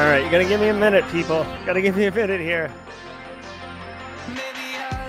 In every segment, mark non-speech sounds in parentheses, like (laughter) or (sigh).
All right, you gotta give me a minute, people. Gotta give me a minute here. Maybe I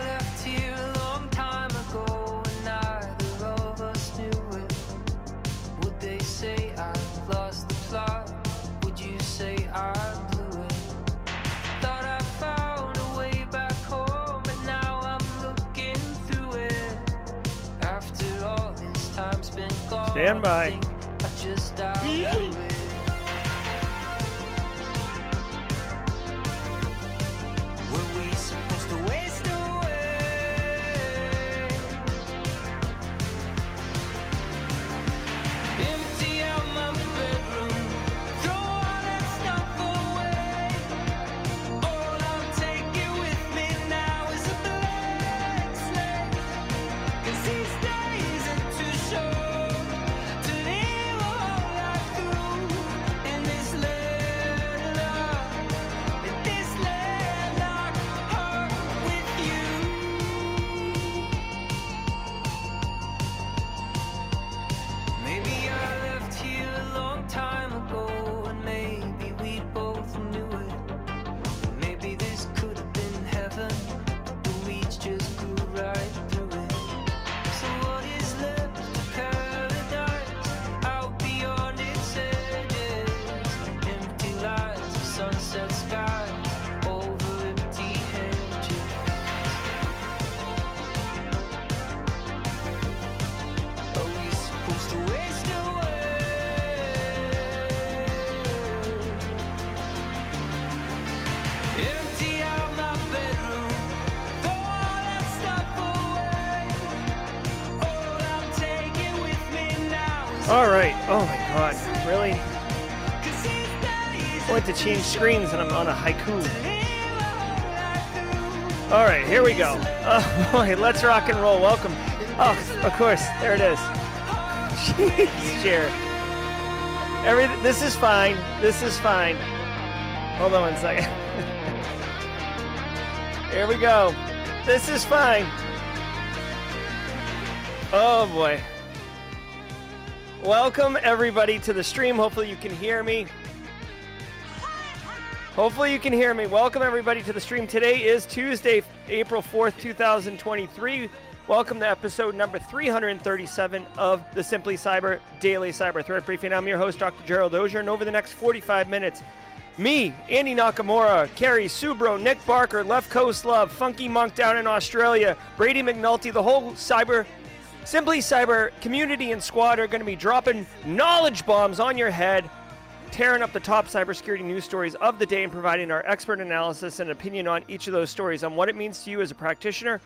All right. Oh my God. Really? I went to change screens and I'm on a haiku. All right, here we go. Oh (laughs) boy, let's rock and roll. Welcome. Oh, of course, there it is. (laughs) Jeez, Jared. Everything. This is fine. This is fine. Hold on one second. (laughs) here we go. This is fine. Oh boy. Welcome everybody to the stream. Hopefully you can hear me. Hopefully you can hear me. Welcome everybody to the stream. Today is Tuesday, April 4th, 2023. Welcome to episode number 337 of the Simply Cyber Daily Cyber Threat Briefing. I'm your host, Dr. Gerald Auger, and over the next 45 minutes, me, Andy Nakamura, Kerry Subro, Nick Barker, Left Coast Love, Funky Monk down in Australia, Brady McNulty, the whole cyber Simply Cyber community and squad are going to be dropping knowledge bombs on your head, tearing up the top cybersecurity news stories of the day and providing our expert analysis and opinion on each of those stories on what it means to you as a practitioner.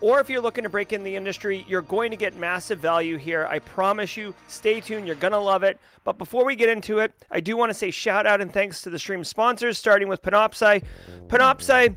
Or if you're looking to break in the industry, you're going to get massive value here. I promise you. Stay tuned. You're going to love it. But before we get into it, I do want to say shout out and thanks to the stream sponsors, starting with Panoptcy. Panoptcy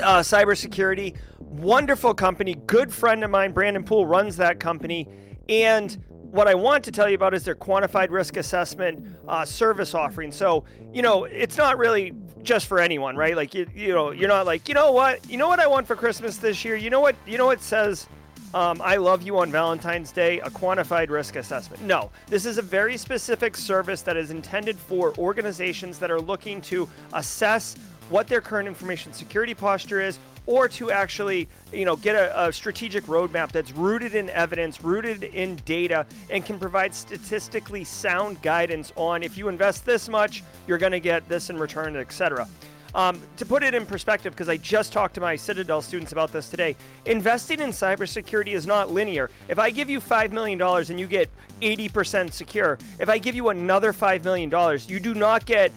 uh, cybersecurity. Wonderful company. Good friend of mine, Brandon Poole, runs that company. And what I want to tell you about is their quantified risk assessment uh, service offering. So, you know, it's not really just for anyone, right? Like, you, you know, you're not like, you know what, you know what I want for Christmas this year. You know what, you know what says um, I love you on Valentine's Day, a quantified risk assessment. No, this is a very specific service that is intended for organizations that are looking to assess what their current information security posture is or to actually you know get a, a strategic roadmap that's rooted in evidence rooted in data and can provide statistically sound guidance on if you invest this much you're going to get this in return etc um, to put it in perspective, because I just talked to my Citadel students about this today, investing in cybersecurity is not linear. If I give you $5 million and you get 80% secure, if I give you another $5 million, you do not get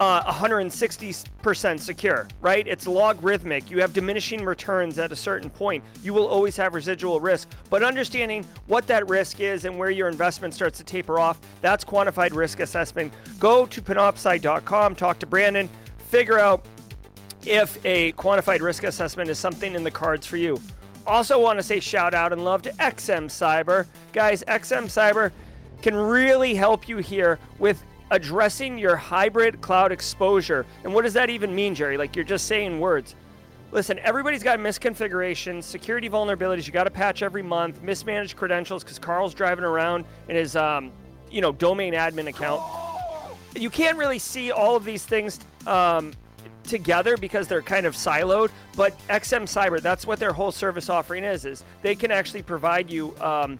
uh, 160% secure, right? It's logarithmic. You have diminishing returns at a certain point. You will always have residual risk. But understanding what that risk is and where your investment starts to taper off, that's quantified risk assessment. Go to panoptcy.com, talk to Brandon, figure out if a quantified risk assessment is something in the cards for you. Also, want to say shout out and love to XM Cyber. Guys, XM Cyber can really help you here with addressing your hybrid cloud exposure. And what does that even mean, Jerry? Like you're just saying words. Listen, everybody's got misconfigurations, security vulnerabilities. You got to patch every month, mismanaged credentials because Carl's driving around in his, um, you know, domain admin account. you can't really see all of these things um, together because they're kind of siloed. But XM Cyber, that's what their whole service offering is. Is they can actually provide you. Um,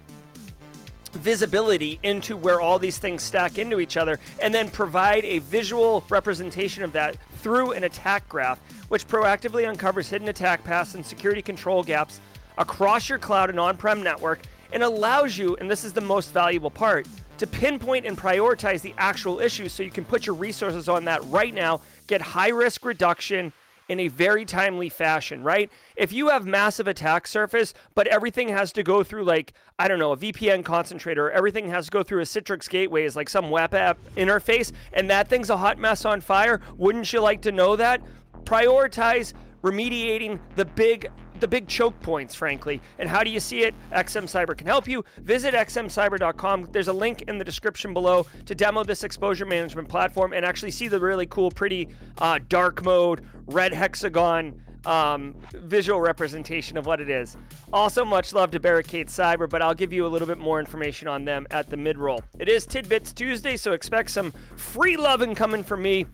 visibility into where all these things stack into each other and then provide a visual representation of that through an attack graph which proactively uncovers hidden attack paths and security control gaps across your cloud and on-prem network and allows you and this is the most valuable part to pinpoint and prioritize the actual issues so you can put your resources on that right now get high risk reduction in a very timely fashion, right? If you have massive attack surface, but everything has to go through like, I don't know, a VPN concentrator, everything has to go through a Citrix gateways, like some web app interface, and that thing's a hot mess on fire, wouldn't you like to know that? Prioritize remediating the big the big choke points, frankly. And how do you see it? XM Cyber can help you. Visit xmcyber.com. There's a link in the description below to demo this exposure management platform and actually see the really cool, pretty uh, dark mode, red hexagon um, visual representation of what it is. Also, much love to Barricade Cyber, but I'll give you a little bit more information on them at the mid roll. It is Tidbits Tuesday, so expect some free loving coming from me,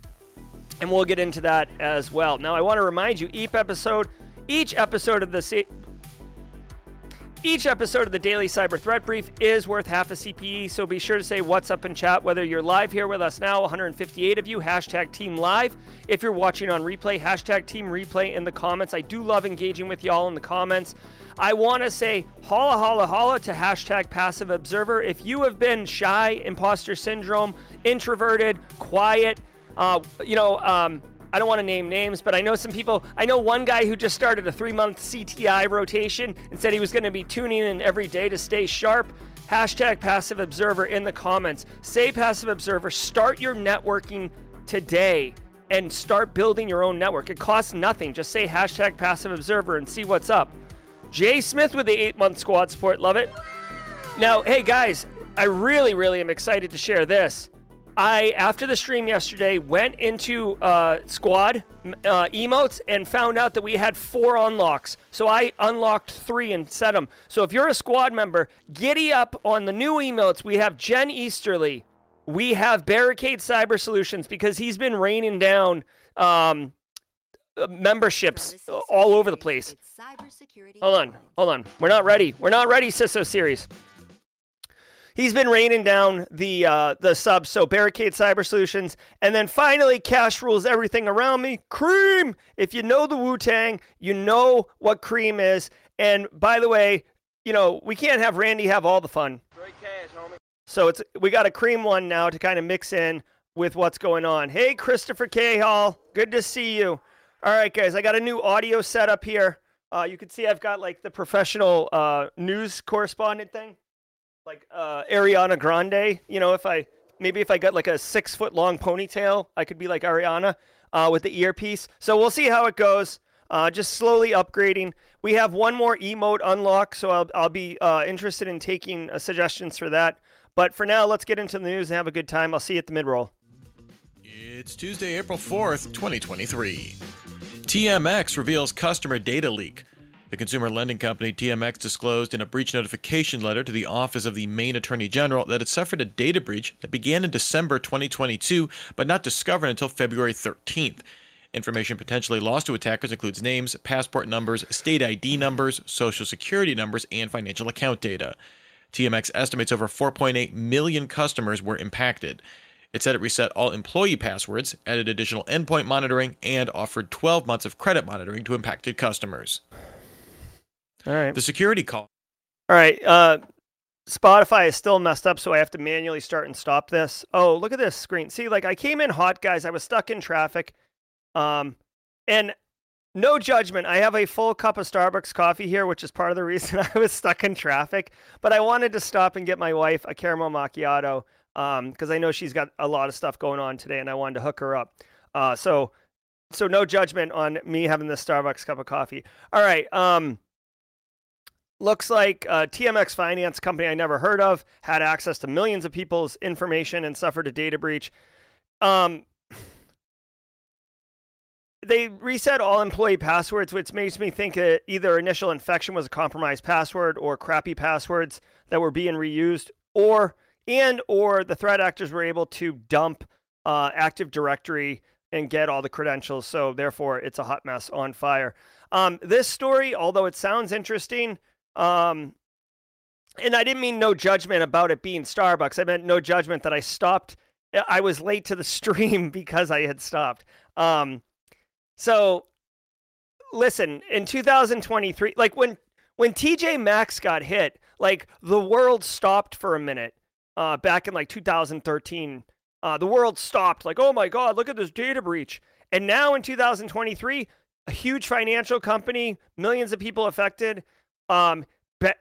and we'll get into that as well. Now, I want to remind you, each episode each episode of the each episode of the Daily Cyber Threat Brief is worth half a CPE, so be sure to say what's up in chat, whether you're live here with us now, 158 of you, hashtag Team Live. If you're watching on replay, hashtag Team Replay in the comments. I do love engaging with y'all in the comments. I want to say holla, holla, holla to hashtag Passive Observer. If you have been shy, imposter syndrome, introverted, quiet, uh, you know, um, I don't want to name names, but I know some people. I know one guy who just started a three month CTI rotation and said he was going to be tuning in every day to stay sharp. Hashtag passive observer in the comments. Say passive observer. Start your networking today and start building your own network. It costs nothing. Just say hashtag passive observer and see what's up. Jay Smith with the eight month squad support. Love it. Now, hey guys, I really, really am excited to share this. I after the stream yesterday went into uh, squad uh, emotes and found out that we had four unlocks. So I unlocked three and set them. So if you're a squad member, giddy up on the new emotes. We have Jen Easterly, we have Barricade Cyber Solutions because he's been raining down um, memberships all over the place. Hold on, hold on. We're not ready. We're not ready, CISO series he's been raining down the uh, the subs. So Barricade Cyber Solutions, and then finally Cash rules everything around me. Cream. If you know the Wu Tang, you know what cream is. And by the way, you know we can't have Randy have all the fun. Cash, so it's we got a cream one now to kind of mix in with what's going on. Hey, Christopher K. Hall, good to see you. All right, guys, I got a new audio setup here. Uh, you can see I've got like the professional uh, news correspondent thing like uh, Ariana Grande. You know, if I maybe if I got like a six foot long ponytail, I could be like Ariana uh, with the earpiece. So we'll see how it goes. Uh, just slowly upgrading. We have one more emote unlock, so I'll I'll be uh, interested in taking uh, suggestions for that. But for now, let's get into the news and have a good time. I'll see you at the mid roll. It's Tuesday, April 4th, 2023. TMX reveals customer data leak. The consumer lending company TMX disclosed in a breach notification letter to the Office of the Maine Attorney General that it suffered a data breach that began in December 2022 but not discovered until February 13th. Information potentially lost to attackers includes names, passport numbers, state ID numbers, social security numbers, and financial account data. TMX estimates over 4.8 million customers were impacted. It said it reset all employee passwords, added additional endpoint monitoring, and offered 12 months of credit monitoring to impacted customers. All right. The security call. All right. Uh, Spotify is still messed up, so I have to manually start and stop this. Oh, look at this screen. See, like I came in hot, guys. I was stuck in traffic. Um, and no judgment. I have a full cup of Starbucks coffee here, which is part of the (laughs) reason I was stuck in traffic. But I wanted to stop and get my wife a caramel macchiato because um, I know she's got a lot of stuff going on today, and I wanted to hook her up. Uh, so, so no judgment on me having this Starbucks cup of coffee. All right. Um, looks like a TMX Finance company I never heard of had access to millions of people's information and suffered a data breach. Um, they reset all employee passwords, which makes me think that either initial infection was a compromised password or crappy passwords that were being reused, or and or the threat actors were able to dump uh, Active Directory and get all the credentials. So therefore, it's a hot mess on fire. Um, this story, although it sounds interesting, um, and I didn't mean no judgment about it being Starbucks. I meant no judgment that I stopped. I was late to the (laughs) stream because I had stopped. Um, so listen, in 2023, like when when TJ Maxx got hit, like the world stopped for a minute. Uh, back in like 2013, uh, the world stopped. Like, oh my God, look at this data breach. And now in 2023, a huge financial company, millions of people affected, um,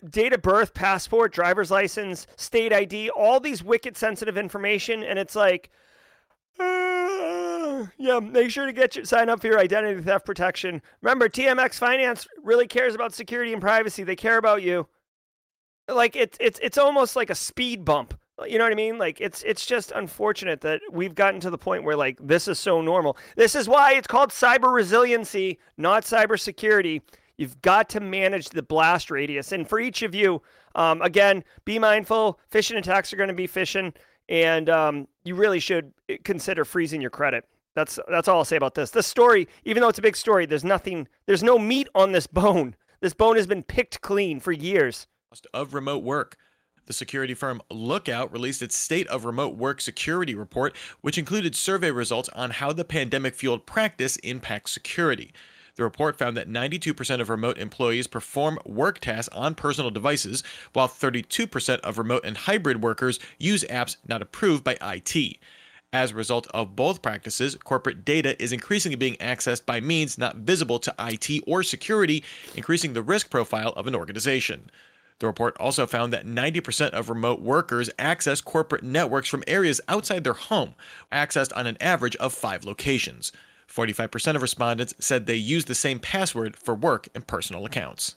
date of birth, passport, driver's license, state ID, all these wicked sensitive information, and it's like, uh, yeah, make sure to get your sign up for your identity theft protection. Remember, TMX Finance really cares about security and privacy. They care about you. Like it's it's it's almost like a speed bump. You know what I mean? Like it's it's just unfortunate that we've gotten to the point where like this is so normal. This is why it's called cyber resiliency, not cyber security. You've got to manage the blast radius. And for each of you, um, again, be mindful. Phishing attacks are going to be phishing, and um, you really should consider freezing your credit. That's that's all I'll say about this. This story, even though it's a big story, there's nothing, there's no meat on this bone. This bone has been picked clean for years. Of remote work. The security firm Lookout released its State of Remote Work Security report, which included survey results on how the pandemic fueled practice impacts security. The report found that 92% of remote employees perform work tasks on personal devices, while 32% of remote and hybrid workers use apps not approved by IT. As a result of both practices, corporate data is increasingly being accessed by means not visible to IT or security, increasing the risk profile of an organization. The report also found that 90% of remote workers access corporate networks from areas outside their home, accessed on an average of five locations. 45% of respondents said they use the same password for work and personal accounts.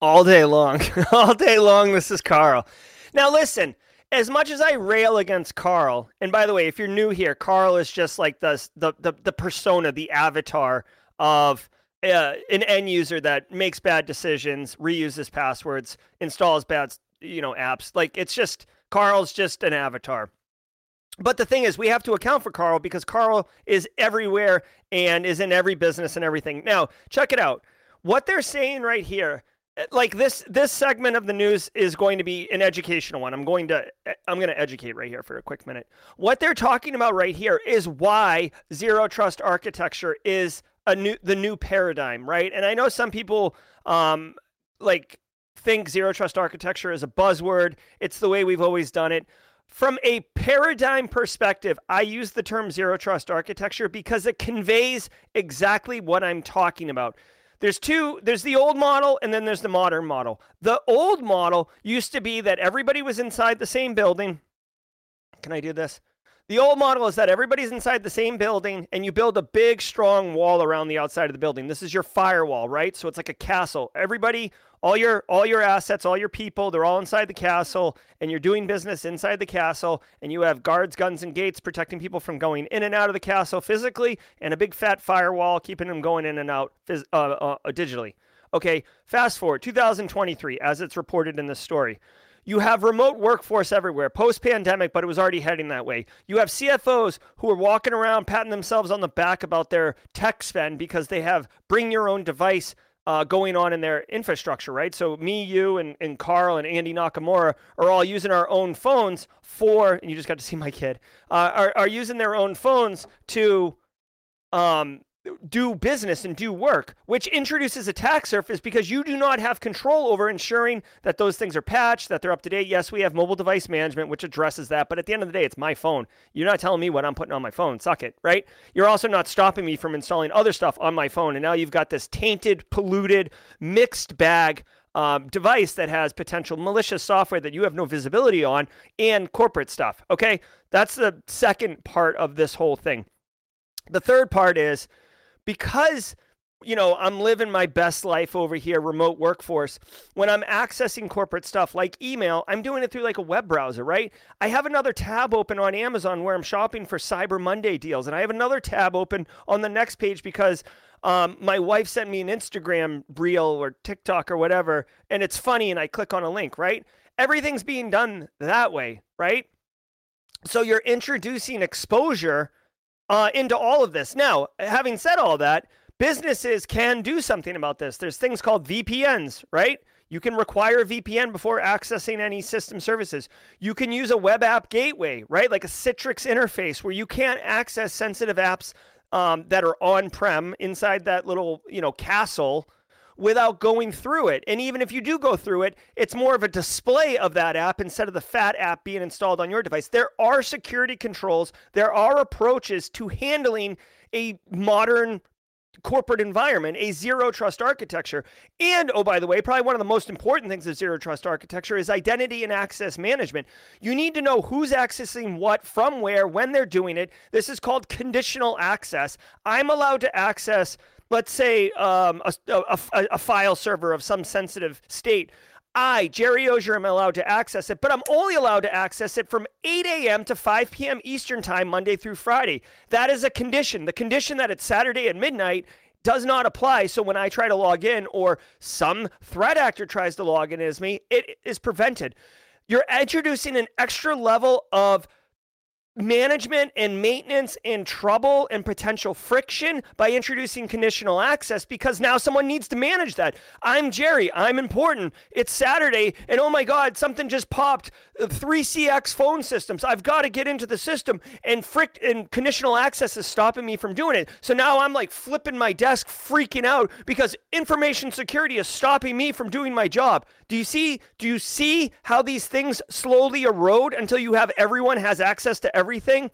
All day long. (laughs) All day long, this is Carl. Now, listen, as much as I rail against Carl, and by the way, if you're new here, Carl is just like the, the, the, the persona, the avatar of uh, an end user that makes bad decisions, reuses passwords, installs bad, you know, apps. Like it's just Carl's just an avatar. But the thing is, we have to account for Carl because Carl is everywhere and is in every business and everything. Now, check it out. What they're saying right here, eh, like this this segment of the news is going to be an educational one. I'm going to eh, I'm going to educate right here for a quick minute. What they're talking about right here is why zero trust architecture is a new the new paradigm, right? And I know some people um like think zero trust architecture is a buzzword. It's the way we've always done it. From a paradigm perspective, I use the term zero trust architecture because it conveys exactly what I'm talking about. There's two, there's the old model and then there's the modern model. The old model used to be that everybody was inside the same building. Can I do this? The old model is that everybody's inside the same building and you build a big, strong wall around the outside of the building. This is your firewall, right? So it's like a castle. Everybody all your all your assets, all your people, they're all inside the castle, and you're doing business inside the castle, and you have guards, guns, and gates protecting people from going in and out of the castle physically, and a big fat firewall keeping them going in and out phys- uh, uh, digitally. Okay, fast forward 2023, as it's reported in this story. You have remote workforce everywhere, post pandemic, but it was already heading that way. You have CFOs who are walking around patting themselves on the back about their tech spend because they have bring your own device uh, going on in their infrastructure, right? So me, you, and, and Carl and Andy Nakamura are all using our own phones for, and you just got to see my kid, uh, are, are using their own phones to um, do business and do work, which introduces attack surface because you do not have control over ensuring that those things are patched, that they're up to date. Yes, we have mobile device management, which addresses that, but at the end of the day, it's my phone. You're not telling me what I'm putting on my phone. Suck it, right? You're also not stopping me from installing other stuff on my phone. And now you've got this tainted, polluted, mixed bag um, device that has potential malicious software that you have no visibility on and corporate stuff. Okay. That's the second part of this whole thing. The third part is, because you know, I'm living my best life over here, remote workforce. When I'm accessing corporate stuff like email, I'm doing it through like a web browser, right? I have another tab open on Amazon where I'm shopping for Cyber Monday deals. And I have another tab open on the next page because um, my wife sent me an Instagram reel or TikTok or whatever, and it's funny. And I click on a link, right? Everything's being done that way, right? So you're introducing exposure uh, into all of this. Now, having said all that, businesses can do something about this. There's things called VPNs, right? You can require a VPN before accessing any system services. You can use a web app gateway, right? Like a Citrix interface where you can't access sensitive apps um, that are on prem inside that little, you know, castle without going through it. And even if you do go through it, it's more of a display of that app instead of the fat app being installed on your device. There are security controls, there are approaches to handling a modern corporate environment, a zero trust architecture. And oh, by the way, probably one of the most important things of zero trust architecture is identity and access management. You need to know who's accessing what, from where, when they're doing it. This is called conditional access. I'm allowed to access, let's say, um, a, a, a file server of some sensitive state. I, Jerry Auger, am allowed to access it, but I'm only allowed to access it from 8 a.m. to 5 p.m. Eastern Time, Monday through Friday. That is a condition. The condition that it's Saturday at midnight does not apply. So when I try to log in or some threat actor tries to log in as me, it is prevented. You're introducing an extra level of management and maintenance and trouble and potential friction by introducing conditional access because now someone needs to manage that. I'm Jerry. I'm important. It's Saturday, and oh my God, something just popped. Uh, 3CX phone systems. I've got to get into the system, and frick and conditional access is stopping me from doing it. So now I'm like flipping my desk, freaking out because information security is stopping me from doing my job. Do you see? Do you see how these things slowly erode until you have everyone has access to everything?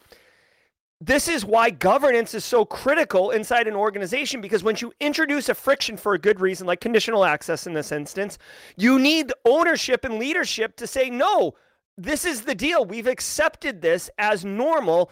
This is why governance is so critical inside an organization because once you introduce a friction for a good reason, like conditional access in this instance, you need ownership and leadership to say, no, this is the deal. We've accepted this as normal.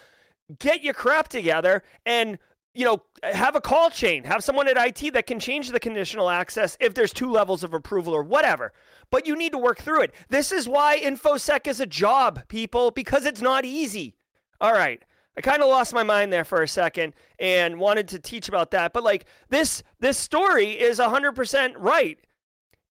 Get your crap together and you know, have a call chain, have someone at IT that can change the conditional access if there's two levels of approval or whatever. But you need to work through it. This is why InfoSec is a job, people, because it's not easy. All right. I kind of lost my mind there for a second and wanted to teach about that. But like this this story is 100% right.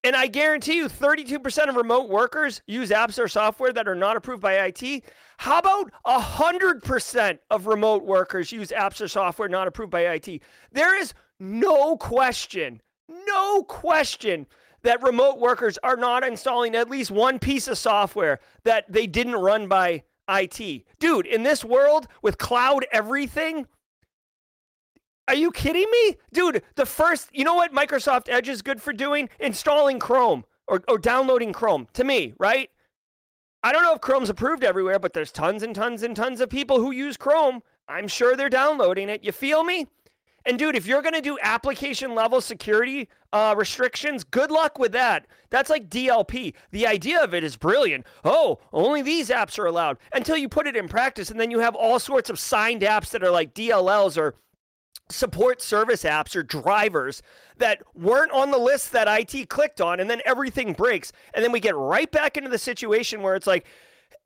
And I guarantee you 32% of remote workers use apps or software that are not approved by IT. How about 100% of remote workers use apps or software not approved by IT? There is no question, no question that remote workers are not installing at least one piece of software that they didn't run by IT. Dude, in this world with cloud everything, are you kidding me? Dude, the first, you know what Microsoft Edge is good for doing? Installing Chrome or, or downloading Chrome to me, right? I don't know if Chrome's approved everywhere, but there's tons and tons and tons of people who use Chrome. I'm sure they're downloading it. You feel me? And dude, if you're going to do application level security uh, restrictions, good luck with that. That's like DLP. The idea of it is brilliant. Oh, only these apps are allowed until you put it in practice. And then you have all sorts of signed apps that are like DLLs or support service apps or drivers that weren't on the list that IT clicked on. And then everything breaks. And then we get right back into the situation where it's like,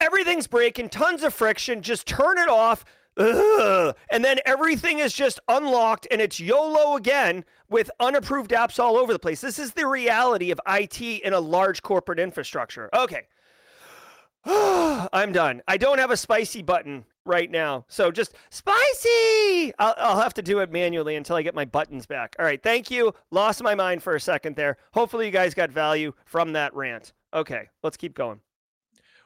everything's breaking, tons of friction, just turn it off Ugh. And then everything is just unlocked and it's YOLO again with unapproved apps all over the place. This is the reality of IT in a large corporate infrastructure. Okay. (sighs) I'm done. I don't have a spicy button right now. So just spicy. I'll, I'll, have to do it manually until I get my buttons back. All right. Thank you. Lost my mind for a second there. Hopefully, you guys got value from that rant. Okay. Let's keep going.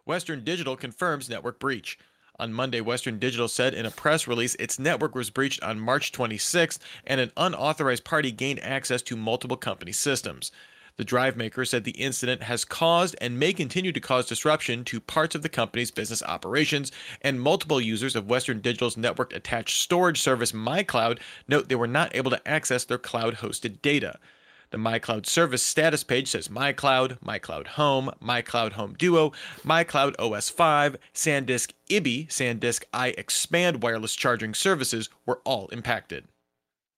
Western Digital confirms network breach. On Monday, Western Digital said in a press release its network was breached on March 26th and an unauthorized party gained access to multiple company systems. The drive maker said the incident has caused and may continue to cause disruption to parts of the company's business operations, and multiple users of Western Digital's network attached storage service MyCloud note they were not able to access their cloud hosted data. The MyCloud service status page says MyCloud, MyCloud Home, MyCloud Home Duo, MyCloud OS 5, SanDisk IBI, SanDisk iXpand wireless charging services were all impacted.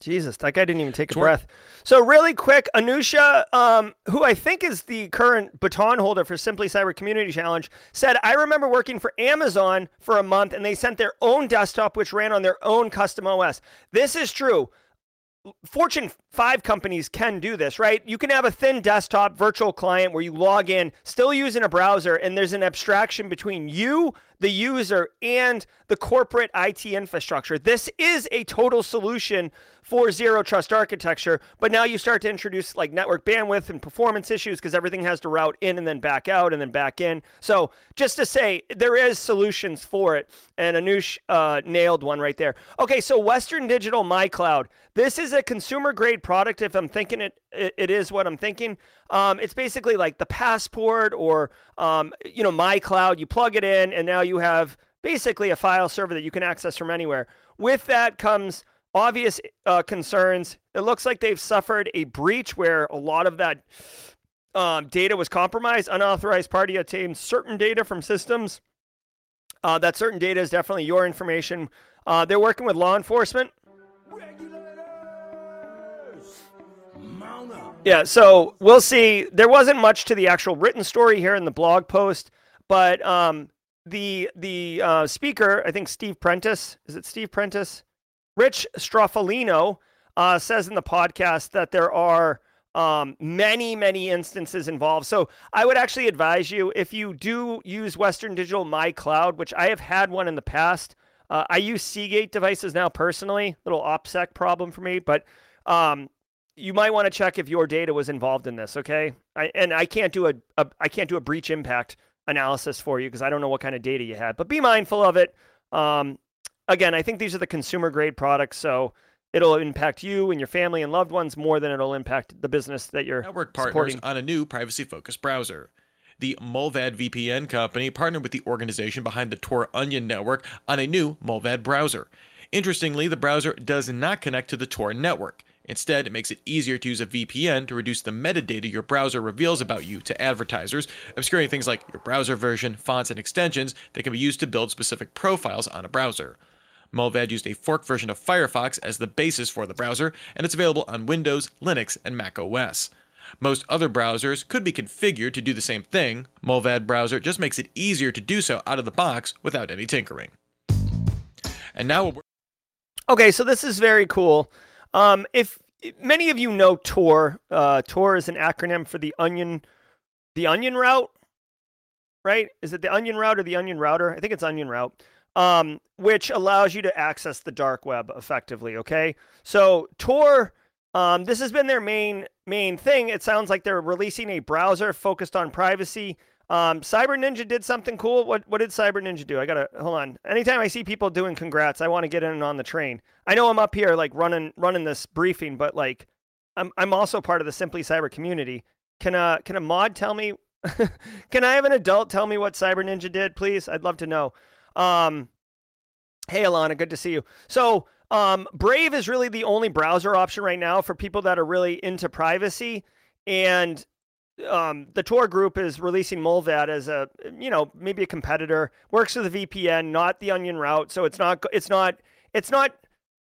Jesus, that guy didn't even take a sure. breath. So really quick, Anusha, um, who I think is the current baton holder for Simply Cyber Community Challenge, said, I remember working for Amazon for a month and they sent their own desktop which ran on their own custom OS. This is true. Fortune 5 companies can do this, right? You can have a thin desktop virtual client where you log in, still using a browser, and there's an abstraction between you, the user and the corporate IT infrastructure. This is a total solution for zero trust architecture, but now you start to introduce like network bandwidth and performance issues because everything has to route in and then back out and then back in. So just to say, there is solutions for it, and Anush uh, nailed one right there. Okay, so Western Digital MyCloud. This is a consumer grade product. If I'm thinking it, it, it is what I'm thinking. Um, it's basically like the passport or um, you know my cloud. You plug it in, and now you have basically a file server that you can access from anywhere. With that comes obvious uh, concerns. It looks like they've suffered a breach where a lot of that um, data was compromised. Unauthorized party obtained certain data from systems. Uh, that certain data is definitely your information. Uh, they're working with law enforcement. Yeah, so we'll see. There wasn't much to the actual written story here in the blog post, but um, the the uh, speaker, I think Steve Prentice, is it Steve Prentice? Rich Stroffolino uh, says in the podcast that there are um, many, many instances involved. So I would actually advise you if you do use Western Digital My Cloud, which I have had one in the past. Uh, I use Seagate devices now personally. Little OPSEC problem for me, but um, you might want to check if your data was involved in this. Okay, I, and I can't do a, a I can't do a breach impact analysis for you because I don't know what kind of data you had. But be mindful of it. Um, again, I think these are the consumer grade products, so it'll impact you and your family and loved ones more than it'll impact the business that you're Network partners supporting. on a new privacy focused browser. The Mullvad VPN company partnered with the organization behind the Tor Onion network on a new Mullvad browser. Interestingly, the browser does not connect to the Tor network. Instead, it makes it easier to use a VPN to reduce the metadata your browser reveals about you to advertisers, obscuring things like your browser version, fonts, and extensions that can be used to build specific profiles on a browser. Mullvad used a fork version of Firefox as the basis for the browser, and it's available on Windows, Linux, and Mac OS. Most other browsers could be configured to do the same thing. Mullvad browser just makes it easier to do so out of the box without any tinkering. And now Okay, so this is very cool. Um, if many of you know Tor, uh, Tor is an acronym for the Onion, the Onion Route, right? Is it the Onion Route or the Onion Router? I think it's Onion Route, um, which allows you to access the dark web effectively. Okay, so Tor, um, this has been their main main thing. It sounds like they're releasing a browser focused on privacy. Um, Cyber Ninja did something cool. What what did Cyber Ninja do? I gotta hold on. Anytime I see people doing congrats, I want to get in on the train. I know I'm up here like running running this briefing, but like I'm I'm also part of the Simply Cyber community. Can a can a mod tell me? (laughs) can I have an adult tell me what Cyber Ninja did, please? I'd love to know. Um, hey Alana, good to see you. So um, Brave is really the only browser option right now for people that are really into privacy and um, the Tor group is releasing Mullvad as a you know maybe a competitor. Works with a VPN, not the Onion route, so it's not it's not it's not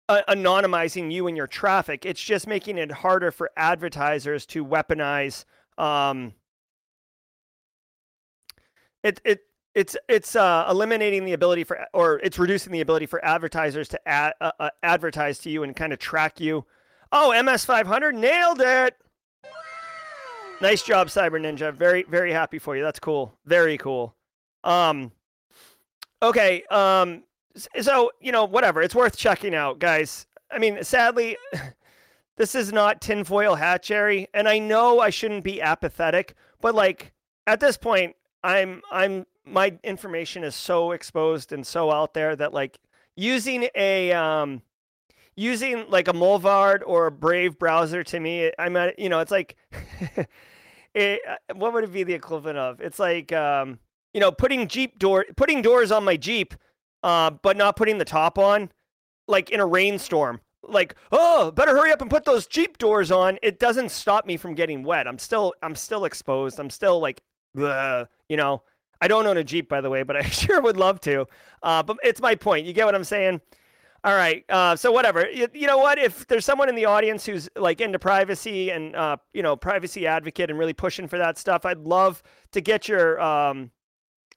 uh, anonymizing you and your traffic. It's just making it harder for advertisers to weaponize. Um, it it it's it's uh, eliminating the ability for or it's reducing the ability for advertisers to ad, uh, uh, advertise to you and kind of track you. Oh, MS500 nailed it. Nice job, Cyber Ninja. Very, very happy for you. That's cool. Very cool. Um, okay. Um, so you know, whatever. It's worth checking out, guys. I mean, sadly, (laughs) this is not tinfoil hat, Jerry, and I know I shouldn't be apathetic, but like at this point, I'm, I'm, my information is so exposed and so out there that like using a, um, using like a Mullvad or a Brave browser to me, I'm at, you know, it's like. (laughs) it, uh, what would it be the equivalent of? It's like um, you know, putting Jeep door putting doors on my Jeep, uh, but not putting the top on, like in a rainstorm. Like, oh, better hurry up and put those Jeep doors on. It doesn't stop me from getting wet. I'm still I'm still exposed. I'm still like, bleh, you know. I don't own a Jeep, by the way, but I (laughs) sure would love to. Uh, but it's my point. You get what I'm saying? All right. Uh, so whatever. You, you, know what? If there's someone in the audience who's like into privacy and uh, you know privacy advocate and really pushing for that stuff, I'd love to get your um,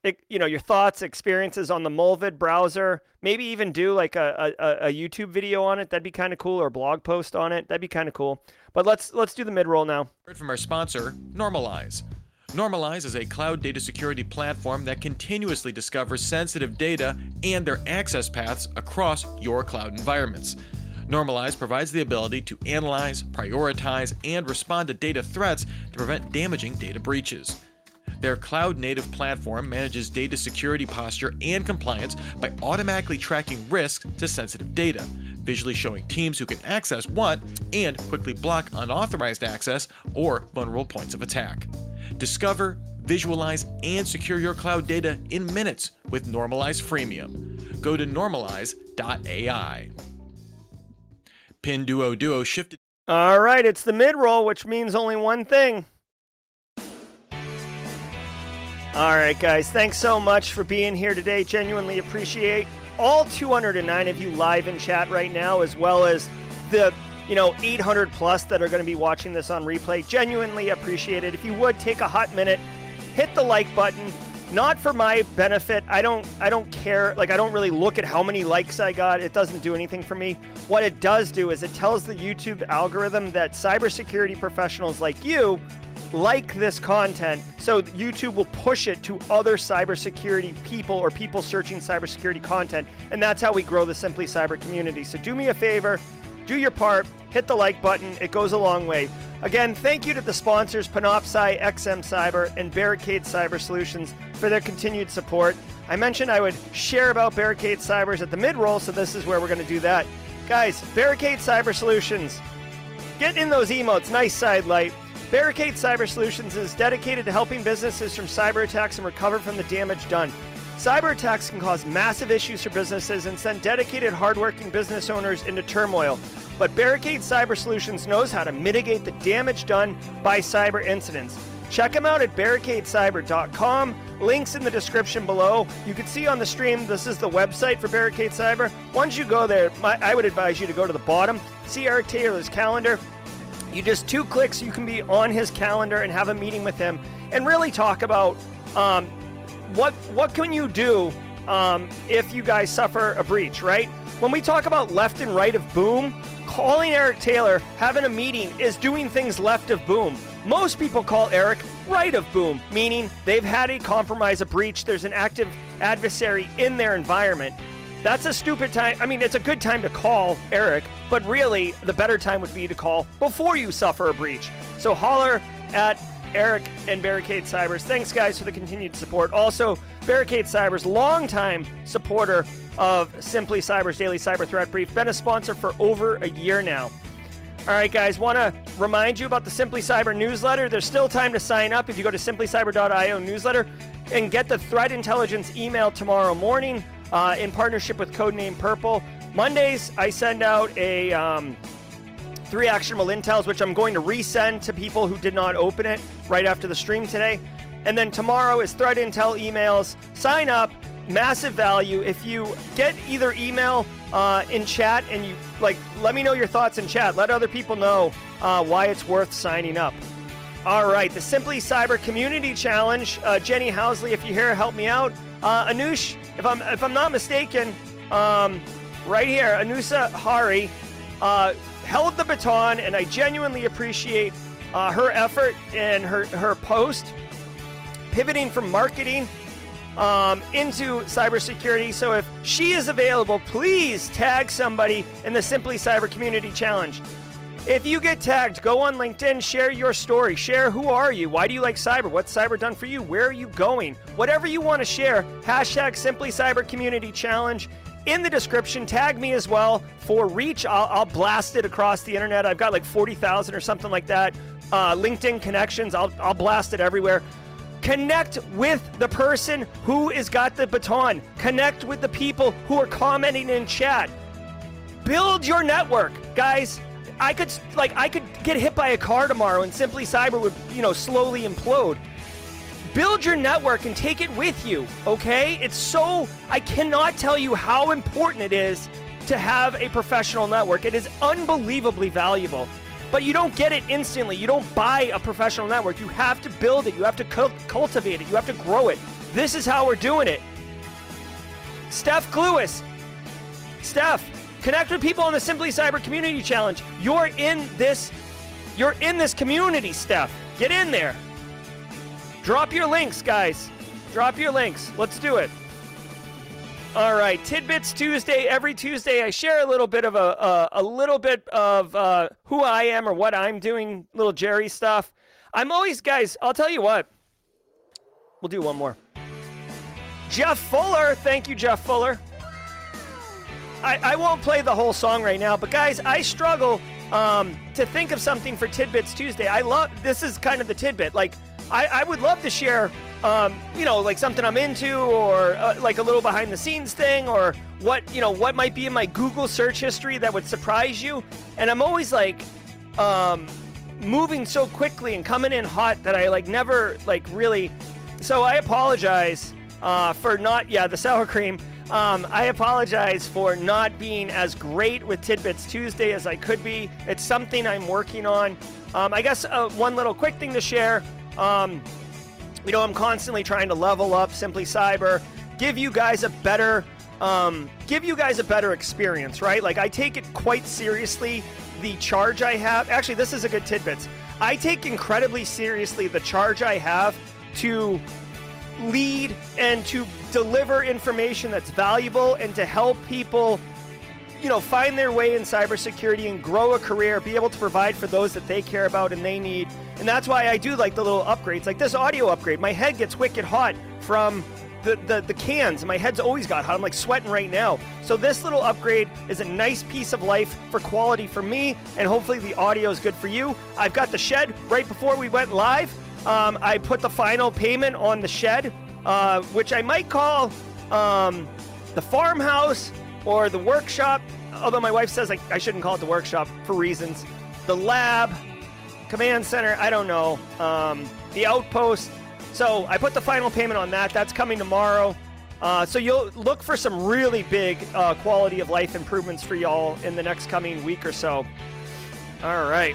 it, you know your thoughts, experiences on the Mullvad browser. Maybe even do like a, a, a YouTube video on it. That'd be kind of cool, or a blog post on it. That'd be kind of cool. But let's let's do the mid roll now. From our sponsor, Normalyze. Normalyze is a cloud data security platform that continuously discovers sensitive data and their access paths across your cloud environments. Normalyze provides the ability to analyze, prioritize, and respond to data threats to prevent damaging data breaches. Their cloud native platform manages data security posture and compliance by automatically tracking risks to sensitive data, visually showing teams who can access what, and quickly block unauthorized access or vulnerable points of attack. Discover, visualize, and secure your cloud data in minutes with Normalyze Freemium. Go to normalyze.ai. Pinduoduo shifted. All right, it's the mid roll, which means only one thing. All right, guys, thanks so much for being here today. Genuinely appreciate all 209 of you live in chat right now, as well as the you know 800 plus that are going to be watching this on replay. Genuinely appreciate it. If you would take a hot minute, hit the like button. Not for my benefit. I don't I don't care. Like I don't really look at how many likes I got. It doesn't do anything for me. What it does do is it tells the YouTube algorithm that cybersecurity professionals like you like this content so YouTube will push it to other cybersecurity people or people searching cybersecurity content. And that's how we grow the Simply Cyber community. So do me a favor, do your part, hit the like button. It goes a long way. Again, thank you to the sponsors Panoptcy, XM Cyber, and Barricade Cyber Solutions for their continued support. I mentioned I would share about Barricade Cybers at the mid roll, so this is where we're going to do that. Guys, Barricade Cyber Solutions, get in those emotes, nice side light. Barricade Cyber Solutions is dedicated to helping businesses from cyber attacks and recover from the damage done. Cyber attacks can cause massive issues for businesses and send dedicated, hardworking business owners into turmoil. But Barricade Cyber Solutions knows how to mitigate the damage done by cyber incidents. Check them out at barricadecyber.com. Links in the description below. You can see on the stream, this is the website for Barricade Cyber. Once you go there, my, I would advise you to go to the bottom, see Eric Taylor's calendar. You just two clicks, you can be on his calendar and have a meeting with him and really talk about um, what what can you do um, if you guys suffer a breach, right? When we talk about left and right of boom, calling Eric Taylor, having a meeting is doing things left of boom. Most people call Eric right of boom, meaning they've had a compromise, a breach, there's an active adversary in their environment. That's a stupid time. I mean, it's a good time to call Eric, but really, the better time would be to call before you suffer a breach. So holler at Eric and Barricade Cybers. Thanks, guys, for the continued support. Also, Barricade Cybers, longtime supporter of Simply Cyber's daily cyber threat brief, been a sponsor for over a year now. All right, guys, want to remind you about the Simply Cyber newsletter. There's still time to sign up if you go to simplycyber.io newsletter and get the threat intelligence email tomorrow morning uh, in partnership with Codename Purple. Mondays, I send out a um, three actionable intels, which I'm going to resend to people who did not open it right after the stream today. And then tomorrow is threat intel emails. Sign up, massive value. If you get either email uh, in chat and you like, let me know your thoughts in chat. Let other people know uh, why it's worth signing up. All right, the Simply Cyber Community Challenge. Uh, Jenny Housley, if you're here, help me out. Uh, Anush, if I'm if I'm not mistaken, um, right here, Anusa Hari uh, held the baton, and I genuinely appreciate uh, her effort and her her post, pivoting from marketing um, into cybersecurity. So if she is available, please tag somebody in the Simply Cyber Community Challenge. If you get tagged, go on LinkedIn, share your story, share who are you, why do you like cyber, what's cyber done for you, where are you going, whatever you want to share. Hashtag Simply Cyber Community Challenge in the description. Tag me as well for reach. I'll, I'll blast it across the internet. I've got like 40,000 or something like that. Uh, LinkedIn connections. I'll, I'll blast it everywhere. Connect with the person who has got the baton. Connect with the people who are commenting in chat. Build your network, guys. I could like I could get hit by a car tomorrow and Simply Cyber would, you know, slowly implode. Build your network and take it with you, okay? It's so I cannot tell you how important it is to have a professional network. It is unbelievably valuable. But you don't get it instantly. You don't buy a professional network. You have to build it. You have to cultivate it. You have to grow it. This is how we're doing it. Steph Cluis. Steph, Connect with people on the Simply Cyber Community Challenge. You're in this, you're in this community, Steph. Get in there. Drop your links, guys. Drop your links. Let's do it. All right, Tidbits Tuesday. Every Tuesday, I share a little bit of a a, a little bit of uh, who I am or what I'm doing, little Jerry stuff. I'm always, guys. I'll tell you what. We'll do one more. Jeff Fuller, thank you, Jeff Fuller. I, I won't play the whole song right now, but guys, I struggle um, to think of something for Tidbits Tuesday. I love this is kind of the tidbit. Like, I, I would love to share, um, you know, like something I'm into, or uh, like a little behind the scenes thing, or what you know, what might be in my Google search history that would surprise you. And I'm always like, um, moving so quickly and coming in hot that I like never like really. So I apologize uh, for not, yeah, the sour cream. Um, I apologize for not being as great with Tidbits Tuesday as I could be. It's something I'm working on. Um, I guess uh, one little quick thing to share. Um, you know, I'm constantly trying to level up Simply Cyber, give you guys a better, um, give you guys a better experience, right? Like I take it quite seriously. The charge I have, actually, this is a good tidbit. I take incredibly seriously the charge I have to lead and to deliver information that's valuable and to help people you know find their way in cybersecurity and grow a career be able to provide for those that they care about and they need. And that's why i do like the little upgrades like this audio upgrade. My head gets wicked hot from the, the, the cans. My head's always got hot. I'm like sweating right now. So this little upgrade is a nice piece of life for quality for me and hopefully the audio is good for you. I've got the shed. Right before we went live um, I put the final payment on the shed, uh, which I might call um, the farmhouse or the workshop. Although my wife says I, I shouldn't call it the workshop for reasons. The lab, command center, I don't know. Um, the outpost. So I put the final payment on that. That's coming tomorrow. Uh, so you'll look for some really big uh, quality of life improvements for y'all in the next coming week or so. All right,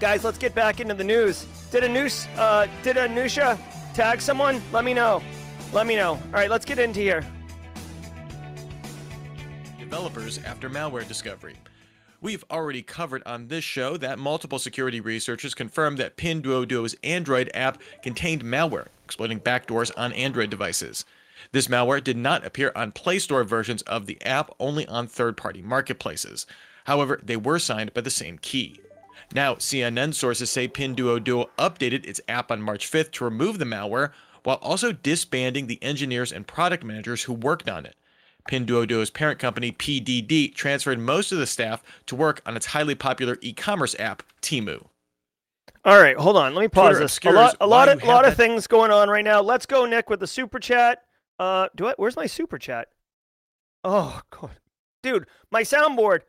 guys, let's get back into the news. Did Anus, uh, did a Anusha tag someone? Let me know. Let me know. All right, let's get into here. Developers after malware discovery. We've already covered on this show that multiple security researchers confirmed that Pinduoduo's Android app contained malware, exploiting backdoors on Android devices. This malware did not appear on Play Store versions of the app, only on third party marketplaces. However, they were signed by the same key. Now, CNN sources say Pinduoduo updated its app on March 5th to remove the malware, while also disbanding the engineers and product managers who worked on it. Pinduoduo's parent company, PDD, transferred most of the staff to work on its highly popular e-commerce app, Temu. All right, hold on. Let me pause Twitter this. A lot, a lot of, lot of things going on right now. Let's go, Nick, with the super chat. Uh, do I? Where's my super chat? Oh God, dude, my soundboard.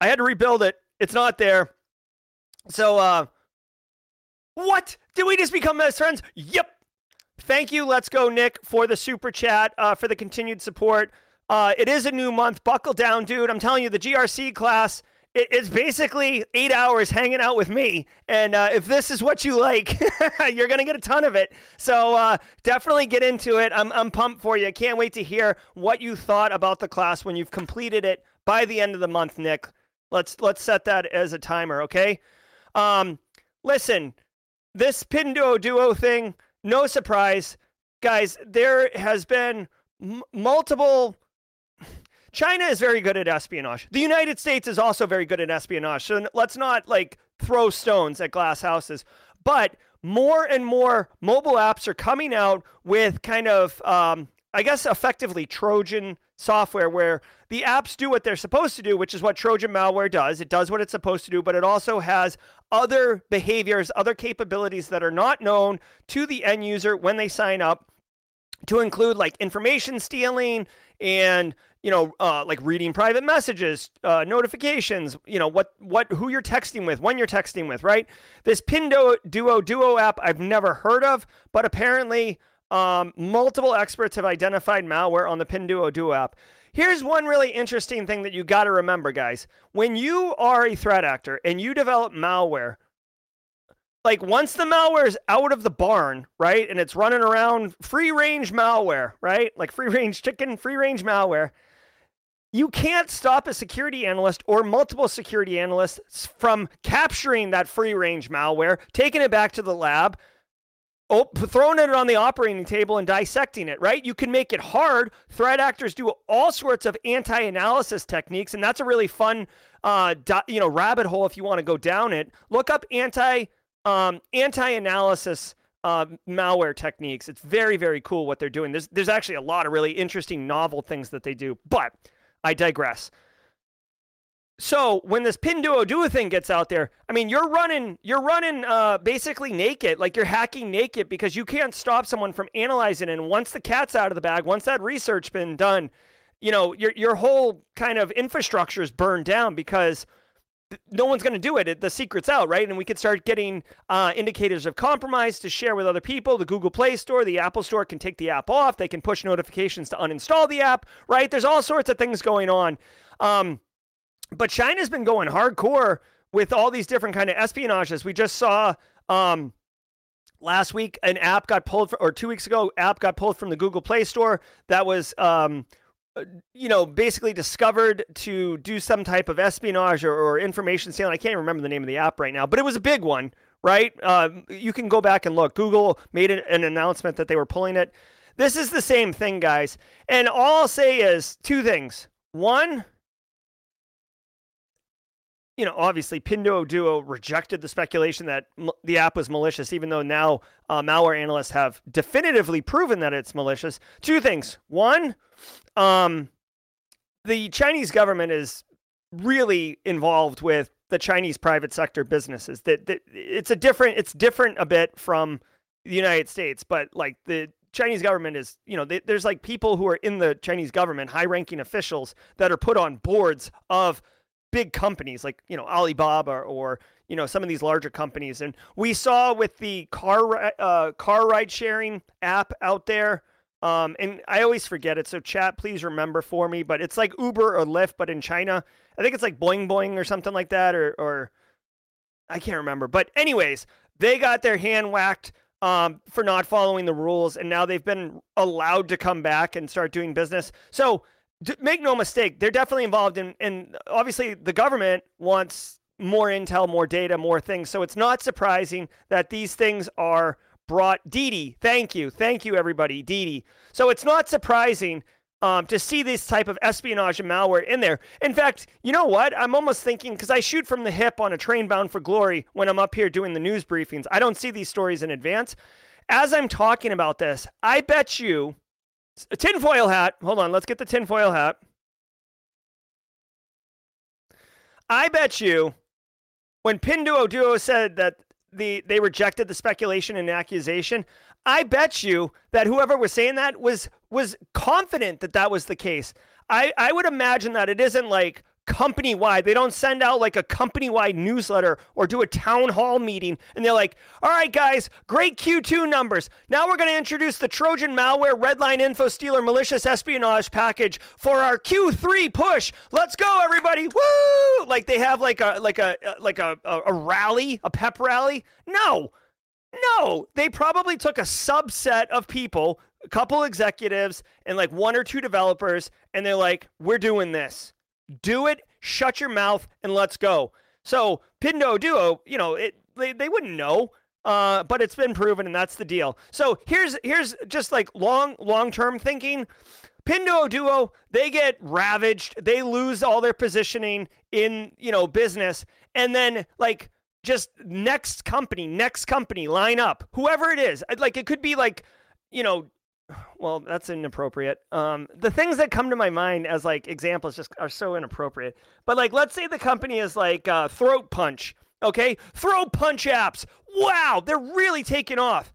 I had to rebuild it. It's not there. So, uh, what? Did we just become best friends? Yep. Thank you. Let's go, Nick, for the super chat, uh, for the continued support. Uh, it is a new month. Buckle down, dude. I'm telling you, the GRC class it, it's basically eight hours hanging out with me. And uh, if this is what you like, (laughs) you're going to get a ton of it. So uh, definitely get into it. I'm, I'm pumped for you. I Can't wait to hear what you thought about the class when you've completed it by the end of the month, Nick. Let's let's set that as a timer, okay? Um, listen, this Pinduo Duo thing, no surprise, guys. There has been m- multiple. China is very good at espionage. The United States is also very good at espionage. So let's not like throw stones at glass houses. But more and more mobile apps are coming out with kind of, um, I guess, effectively Trojan software where the apps do what they're supposed to do, which is what Trojan malware does. It does what it's supposed to do, but it also has other behaviors, other capabilities that are not known to the end user when they sign up to include like information stealing and you know uh, like reading private messages uh, notifications you know what what who you're texting with when you're texting with right? This pindo duo duo app i've never heard of but apparently um, multiple experts have identified malware on the pinduo duo app. Here's one really interesting thing that you got to remember guys. When you are a threat actor and you develop malware like once the malware is out of the barn, right, and it's running around free range malware, right, like free range chicken, free range malware, you can't stop a security analyst or multiple security analysts from capturing that free range malware, taking it back to the lab, throwing it on the operating table and dissecting it, right? You can make it hard. Threat actors do all sorts of anti-analysis techniques, and that's a really fun, uh, you know, rabbit hole if you want to go down it. Look up anti um, anti-analysis uh, malware techniques. It's very very cool what they're doing. There's there's actually a lot of really interesting novel things that they do, but I digress. So when this Pinduoduo thing gets out there, I mean, you're running, you're running uh, basically naked, like you're hacking naked because you can't stop someone from analyzing. And once the cat's out of the bag, once that research been done, you know, your your whole kind of infrastructure is burned down because no one's going to do it. The secret's out, right? And we could start getting uh, indicators of compromise to share with other people. The Google Play Store, the Apple Store can take the app off. They can push notifications to uninstall the app, right? There's all sorts of things going on. Um, but China's been going hardcore with all these different kind of espionages. We just saw um, last week an app got pulled, for, or two weeks ago, app got pulled from the Google Play Store that was, um, you know, basically discovered to do some type of espionage or, or information stealing. I can't remember the name of the app right now, but it was a big one, right? Uh, you can go back and look. Google made an, an announcement that they were pulling it. This is the same thing, guys. And all I'll say is two things. One, you know, obviously Pinduoduo rejected the speculation that m- the app was malicious, even though now uh, malware analysts have definitively proven that it's malicious. Two things. One, um, the Chinese government is really involved with the Chinese private sector businesses. That, it's a different, it's different a bit from the United States, but like the Chinese government is, you know, they, there's like people who are in the Chinese government, high-ranking officials that are put on boards of big companies like you know Alibaba or you know some of these larger companies. And we saw with the car uh, car ride sharing app out there. Um, and I always forget it. So chat, please remember for me. But it's like Uber or Lyft, but in China. I think it's like Boing Boing or something like that, or or I can't remember. But anyways, they got their hand whacked um, for not following the rules, and now they've been allowed to come back and start doing business. So make no mistake, they're definitely involved in, and obviously the government wants more intel, more data, more things. So it's not surprising that these things are brought. Didi, thank you, thank you, everybody, Didi. So it's not surprising um, to see this type of espionage and malware in there. In fact, you know what? I'm almost thinking because I shoot from the hip on a train bound for glory when I'm up here doing the news briefings. I don't see these stories in advance. As I'm talking about this, I bet you a tinfoil hat. Hold on, let's get the tinfoil hat. I bet you when Pinduoduo said that the they rejected the speculation and accusation, I bet you that whoever was saying that was was confident that that was the case. I I would imagine that it isn't like company wide. They don't send out like a company wide newsletter or do a town hall meeting and they're like, all right, guys, great Q2 numbers. Now we're going to introduce the Trojan malware Redline Info Stealer malicious espionage package for our Q3 push. Let's go, everybody. Woo! Like they have like a like a like a, a, a rally, a pep rally. No. No, they probably took a subset of people, a couple executives, and like one or two developers, and they're like, we're doing this do it, shut your mouth, and let's go. So Pinduoduo, you know, it they, they wouldn't know, uh, but it's been proven, and that's the deal. So here's here's just like long long term thinking. Pinduoduo, they get ravaged, they lose all their positioning in you know business, and then like just next company, next company, line up, whoever it is. Like it could be like you know well, that's inappropriate. Um, the things that come to my mind as like examples just are so inappropriate. But like, let's say the company is like uh, Throat Punch. Okay, Throat Punch apps. Wow, they're really taking off.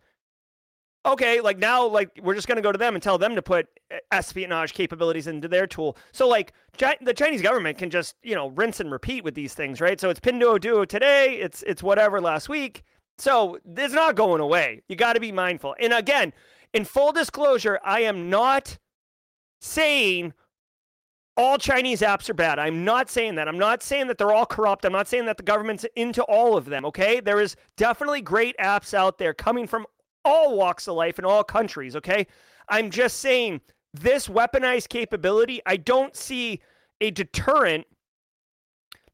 Okay, like now, like we're just gonna go to them and tell them to put espionage capabilities into their tool. So like, Chi- the Chinese government can just you know rinse and repeat with these things, right? So it's Pinduoduo today. It's it's whatever last week. So it's not going away. You got to be mindful. And again, in full disclosure, I am not saying all Chinese apps are bad. I'm not saying that. I'm not saying that they're all corrupt. I'm not saying that the government's into all of them, okay? There is definitely great apps out there coming from all walks of life in all countries, okay? I'm just saying this weaponized capability, I don't see a deterrent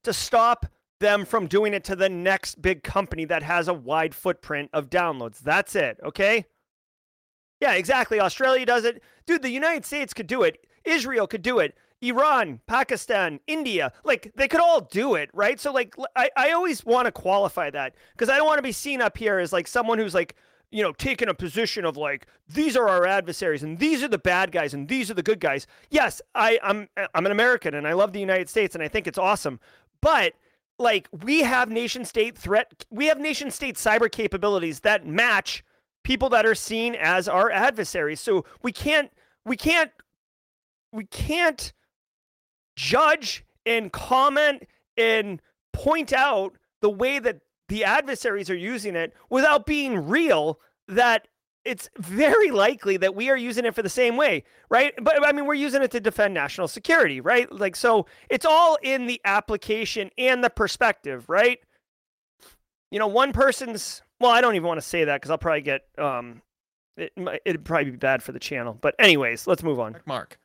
to stop them from doing it to the next big company that has a wide footprint of downloads. That's it. Okay. Yeah, exactly. Australia does it. Dude, the United States could do it. Israel could do it. Iran, Pakistan, India, like they could all do it, right? So like I, I always want to qualify that because I don't want to be seen up here as like someone who's like, you know, taking a position of like these are our adversaries and these are the bad guys and these are the good guys. Yes, I, I'm I'm an American and I love the United States and I think it's awesome. But like we have nation state threat we have nation state cyber capabilities that match people that are seen as our adversaries. So we can't we can't we can't judge and comment and point out the way that the adversaries are using it without being real that it's very likely that we are using it for the same way, right? But I mean, we're using it to defend national security, right? Like, so it's all in the application and the perspective, right? You know, one person's, well, I don't even want to say that because I'll probably get, um, it, it'd probably be bad for the channel. But, anyways, let's move on. Mark.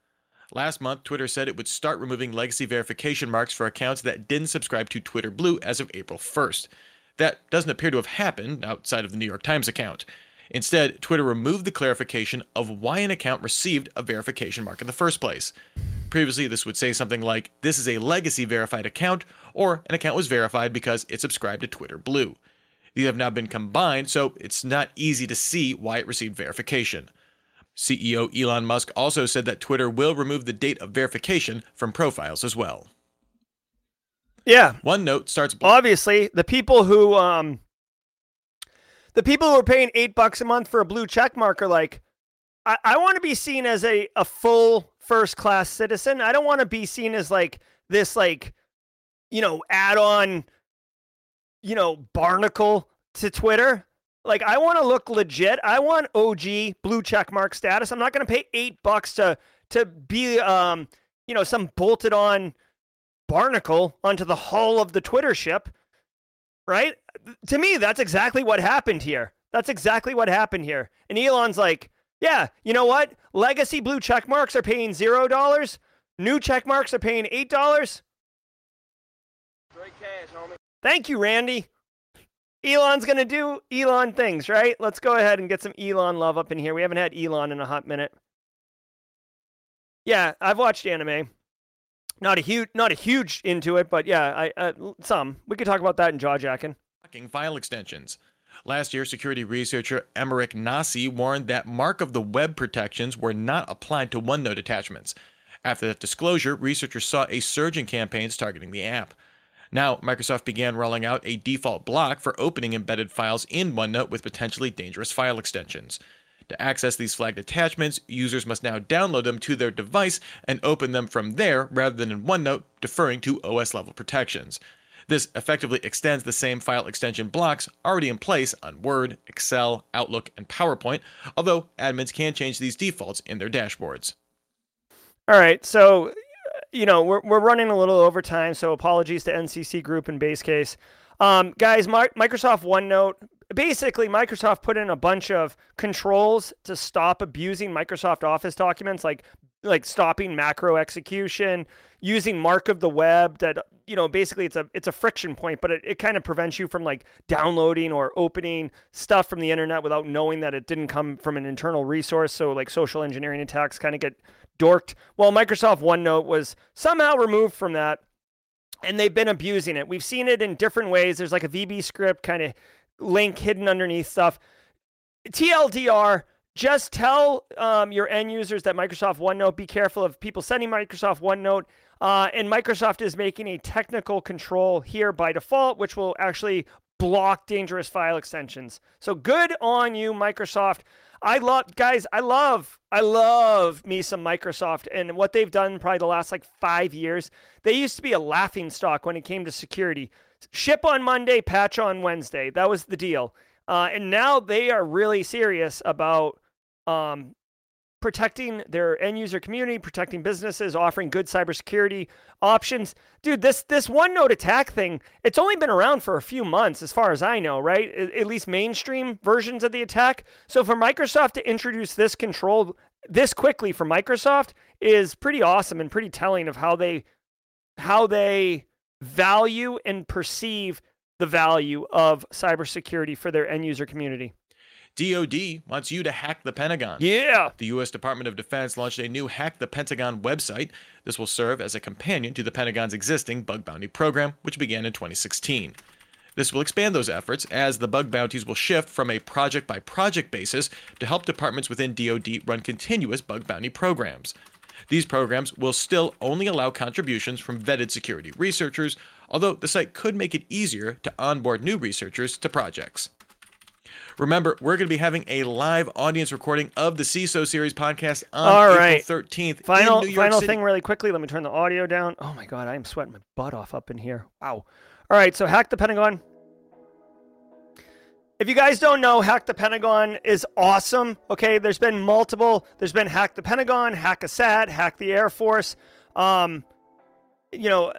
Last month, Twitter said it would start removing legacy verification marks for accounts that didn't subscribe to Twitter Blue as of April 1st. That doesn't appear to have happened outside of the New York Times account. Instead, Twitter removed the clarification of why an account received a verification mark in the first place. Previously, this would say something like, This is a legacy verified account, or an account was verified because it subscribed to Twitter Blue. These have now been combined, so it's not easy to see why it received verification. CEO Elon Musk also said that Twitter will remove the date of verification from profiles as well. Yeah. OneNote starts. Obviously, the people who um, the people who are paying eight bucks a month for a blue check mark are like, I, I want to be seen as a a full first class citizen. I don't want to be seen as like this like, you know, add on, you know, barnacle to Twitter. Like I want to look legit. I want OG blue check mark status. I'm not going to pay eight bucks to to be um you know some bolted on barnacle onto the hull of the Twitter ship. Right? To me, that's exactly what happened here. That's exactly what happened here. And Elon's like, yeah, you know what? Legacy blue check marks are paying zero dollars. New check marks are paying eight dollars. Thank you, Randy. Elon's going to do Elon things, right? Let's go ahead and get some Elon love up in here. We haven't had Elon in a hot minute. Yeah, I've watched anime. Not a huge, not a huge into it, but yeah, I uh, some. We could talk about that in jaw jacking. File extensions. Last year, security researcher Emeric Nasi warned that mark of the web protections were not applied to OneNote attachments. After that disclosure, researchers saw a surge in campaigns targeting the app. Now, Microsoft began rolling out a default block for opening embedded files in OneNote with potentially dangerous file extensions. To access these flagged attachments, users must now download them to their device and open them from there rather than in OneNote, deferring to OS level protections. This effectively extends the same file extension blocks already in place on Word, Excel, Outlook, and PowerPoint, although admins can change these defaults in their dashboards. All right, so you know, we're, we're running a little over time, so apologies to NCC Group and Base Case. Um, guys, Microsoft OneNote, basically, Microsoft put in a bunch of controls to stop abusing Microsoft Office documents, like like stopping macro execution, using mark of the web that you know basically it's a it's a friction point but it, it kind of prevents you from like downloading or opening stuff from the internet without knowing that it didn't come from an internal resource so like social engineering attacks kind of get dorked. Well, Microsoft OneNote was somehow removed from that, and they've been abusing it. We've seen it in different ways. There's like a VB script kind of link hidden underneath stuff. TLDR, just tell um, your end users that Microsoft OneNote, be careful of people sending Microsoft OneNote. Uh, and Microsoft is making a technical control here by default, which will actually block dangerous file extensions. So good on you, Microsoft. I love guys, I love I love me some Microsoft and what they've done probably the last like 5 years. They used to be a laughing stock when it came to security. Ship on Monday, patch on Wednesday. That was the deal. Uh, and now they are really serious about um, protecting their end user community, protecting businesses, offering good cybersecurity options. Dude, this this OneNote attack thing, it's only been around for a few months as far as I know, right? At least mainstream versions of the attack. So for Microsoft to introduce this control this quickly for Microsoft is pretty awesome and pretty telling of how they how they value and perceive the value of cybersecurity for their end user community. DoD wants you to hack the Pentagon. Yeah. The U.S. Department of Defense launched a new Hack the Pentagon website. This will serve as a companion to the Pentagon's existing bug bounty program, which began in 2016. This will expand those efforts as the bug bounties will shift from a project by project basis to help departments within DoD run continuous bug bounty programs. These programs will still only allow contributions from vetted security researchers, although the site could make it easier to onboard new researchers to projects. Remember, we're going to be having a live audience recording of the CISO series podcast on All April 13th. Final in New York final City. thing really quickly. Let me turn the audio down. Oh my god, I am sweating my butt off up in here. Wow. All right, so hack the Pentagon. If you guys don't know, Hack the Pentagon is awesome. Okay, there's been multiple. There's been Hack the Pentagon, Hack a Sat, Hack the Air Force, um, you know,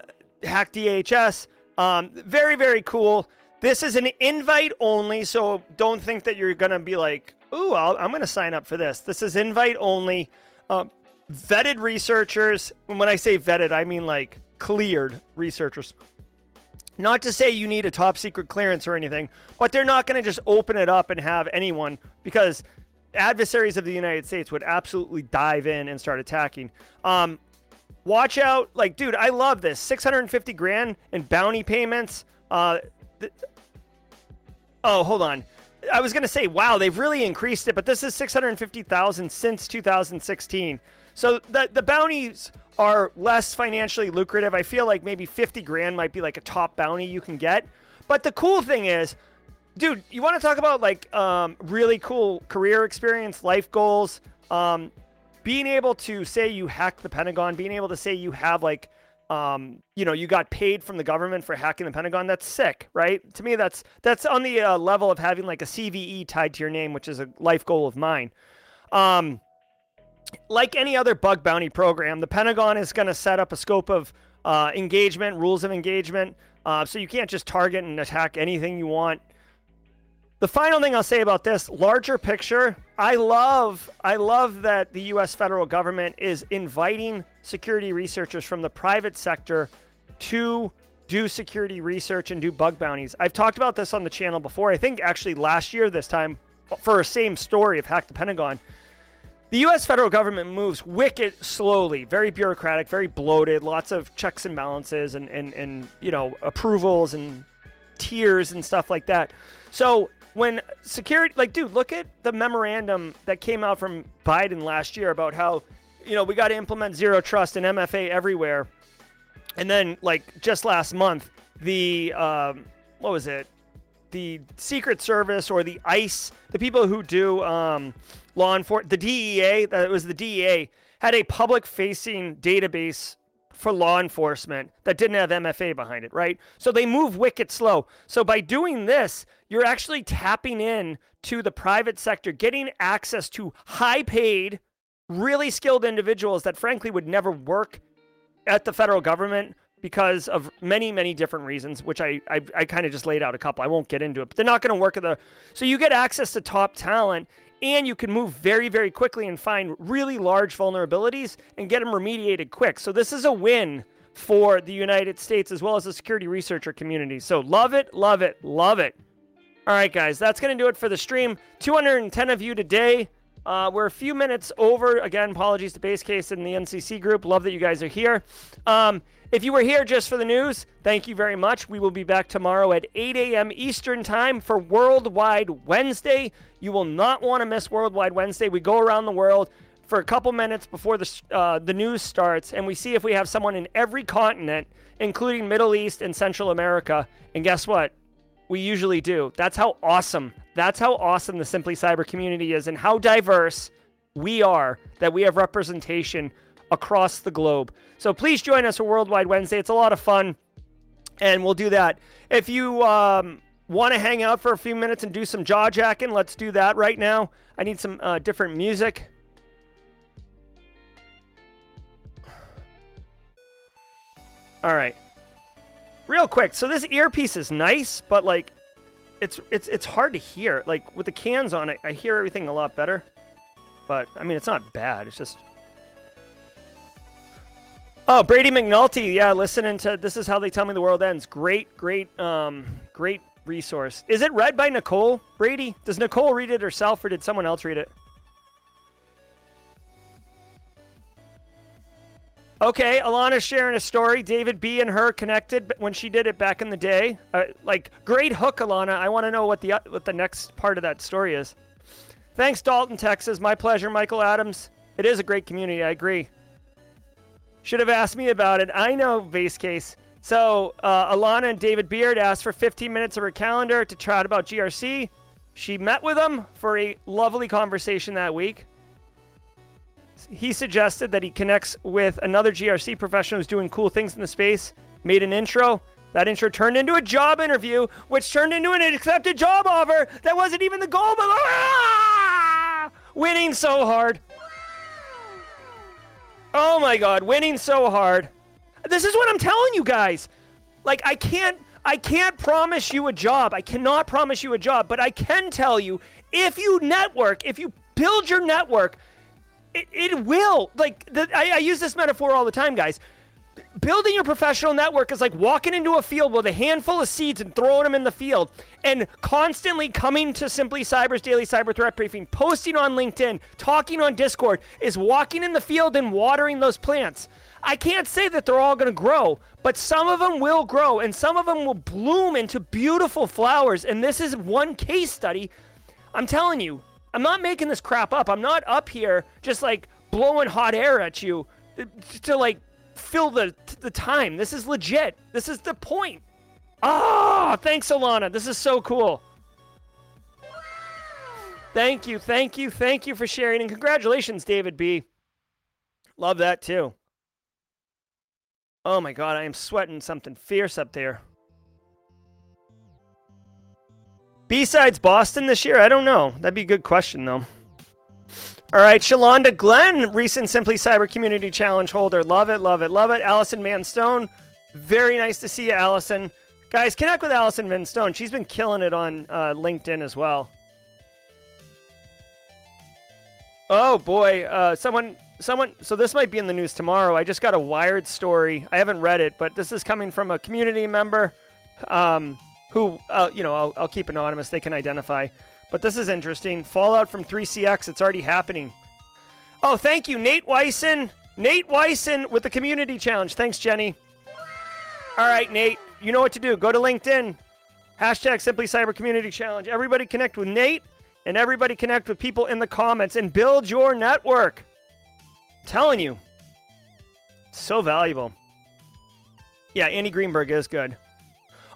Hack DHS. Um, very, very cool. This is an invite only, so don't think that you're gonna be like, "Ooh, I'll, I'm gonna sign up for this." This is invite only. Um, vetted researchers. When I say vetted, I mean like cleared researchers. Not to say you need a top secret clearance or anything, but they're not going to just open it up and have anyone because adversaries of the United States would absolutely dive in and start attacking. Um, watch out, like, dude, I love this 650 grand in bounty payments. Uh, oh, hold on. I was going to say, wow, they've really increased it, but this is 650,000 since 2016. So the the bounties are less financially lucrative. I feel like maybe 50 grand might be like a top bounty you can get. But the cool thing is, dude, you want to talk about like um, really cool career experience, life goals, um, being able to say you hack the Pentagon, being able to say you have like, um, you know, you got paid from the government for hacking the Pentagon. That's sick, right? To me, that's that's on the uh, level of having like a CVE tied to your name, which is a life goal of mine. Um, like any other bug bounty program, the Pentagon is going to set up a scope of uh, engagement, rules of engagement. Uh, so you can't just target and attack anything you want. The final thing I'll say about this larger picture, I love, I love that the U.S. federal government is inviting security researchers from the private sector to do security research and do bug bounties. I've talked about this on the channel before. I think actually last year this time for a same story of Hack the Pentagon. The U.S. federal government moves wicked slowly, very bureaucratic, very bloated, lots of checks and balances and, and, and you know approvals and tiers and stuff like that. So when security, like, dude, look at the memorandum that came out from Biden last year about how you know we got to implement zero trust and MFA everywhere, and then like just last month, the um, what was it? The Secret Service or the ICE, the people who do um, law enforcement, the DEA, that was the DEA, had a public facing database for law enforcement that didn't have MFA behind it, right? So they move wicked slow. So by doing this, you're actually tapping in to the private sector, getting access to high paid, really skilled individuals that frankly would never work at the federal government because of many, many different reasons, which I I, I kind of just laid out a couple. I won't get into it, but they're not going to work at the. So you get access to top talent, and you can move very, very quickly and find really large vulnerabilities and get them remediated quick. So this is a win for the United States as well as the security researcher community. So love it, love it, love it. All right, guys, that's going to do it for the stream. 210 of you today. Uh, we're a few minutes over. Again, apologies to Base Case and the NCC group. Love that you guys are here. Um, if you were here just for the news, thank you very much. We will be back tomorrow at 8 a.m. Eastern Time for Worldwide Wednesday. You will not want to miss Worldwide Wednesday. We go around the world for a couple minutes before the, uh, the news starts, and we see if we have someone in every continent, including Middle East and Central America. And guess what? We usually do. That's how awesome. That's how awesome the Simply Cyber community is, and how diverse we are that we have representation across the globe. So please join us for Worldwide Wednesday. It's a lot of fun, and we'll do that. If you um, want to hang out for a few minutes and do some jaw jacking, let's do that right now. I need some uh, different music. All right. Real quick. So this earpiece is nice, but like it's it's it's hard to hear. Like with the cans on it, I hear everything a lot better. But I mean, it's not bad. It's just Oh, Brady McNulty. Yeah, listening to This Is How They Tell Me the World Ends. Great, great, um, great resource. Is it read by Nicole Brady? Does Nicole read it herself or did someone else read it? Okay, Alana's sharing a story. David B and her connected when she did it back in the day. Uh, like great hook, Alana. I want to know what the uh, what the next part of that story is. Thanks, Dalton, Texas. My pleasure, Michael Adams. It is a great community. I agree. Should have asked me about it. I know base case. So uh, Alana and David Beard asked for 15 minutes of her calendar to chat about GRC. She met with them for a lovely conversation that week he suggested that he connects with another GRC professional who's doing cool things in the space, made an intro. That intro turned into a job interview, which turned into an accepted job offer that wasn't even the goal, but ah! (laughs) winning so hard. Oh my God, winning so hard. This is what I'm telling you guys. Like, I can't. I can't promise you a job. I cannot promise you a job, but I can tell you if you network, if you build your network, it, it will. Like, the, I, I use this metaphor all the time, guys. Building your professional network is like walking into a field with a handful of seeds and throwing them in the field, and constantly coming to Simply Cyber's daily cyber threat briefing, posting on LinkedIn, talking on Discord, is walking in the field and watering those plants. I can't say that they're all going to grow, but some of them will grow and some of them will bloom into beautiful flowers. And this is one case study. I'm telling you, I'm not making this crap up. I'm not up here just like blowing hot air at you to like fill the the time. This is legit. This is the point. Ah, oh, thanks, Alana. This is so cool. Thank you, thank you, thank you for sharing, and congratulations, David B. Love that too. Oh my god, I am sweating something fierce up there. BSides Boston this year? I don't know. That'd be a good question, though. All right, Shalonda Glenn, recent Simply Cyber Community Challenge holder. Love it, love it, love it. Allison Manstone, very nice to see you, Allison. Guys, connect with Allison Manstone. She's been killing it on uh, LinkedIn as well. Oh boy, uh, someone, someone. So this might be in the news tomorrow. I just got a Wired story. I haven't read it, but this is coming from a community member. Um, who, uh, you know, I'll, I'll keep anonymous. They can identify. But this is interesting. Fallout from 3CX. It's already happening. Oh, thank you, Nate Wyson. Nate Wyson with the community challenge. Thanks, Jenny. All right, Nate. You know what to do. Go to LinkedIn. Hashtag Simply Cyber Community Challenge. Everybody connect with Nate and everybody connect with people in the comments and build your network. I'm telling you. So valuable. Yeah, Andy Greenberg is good.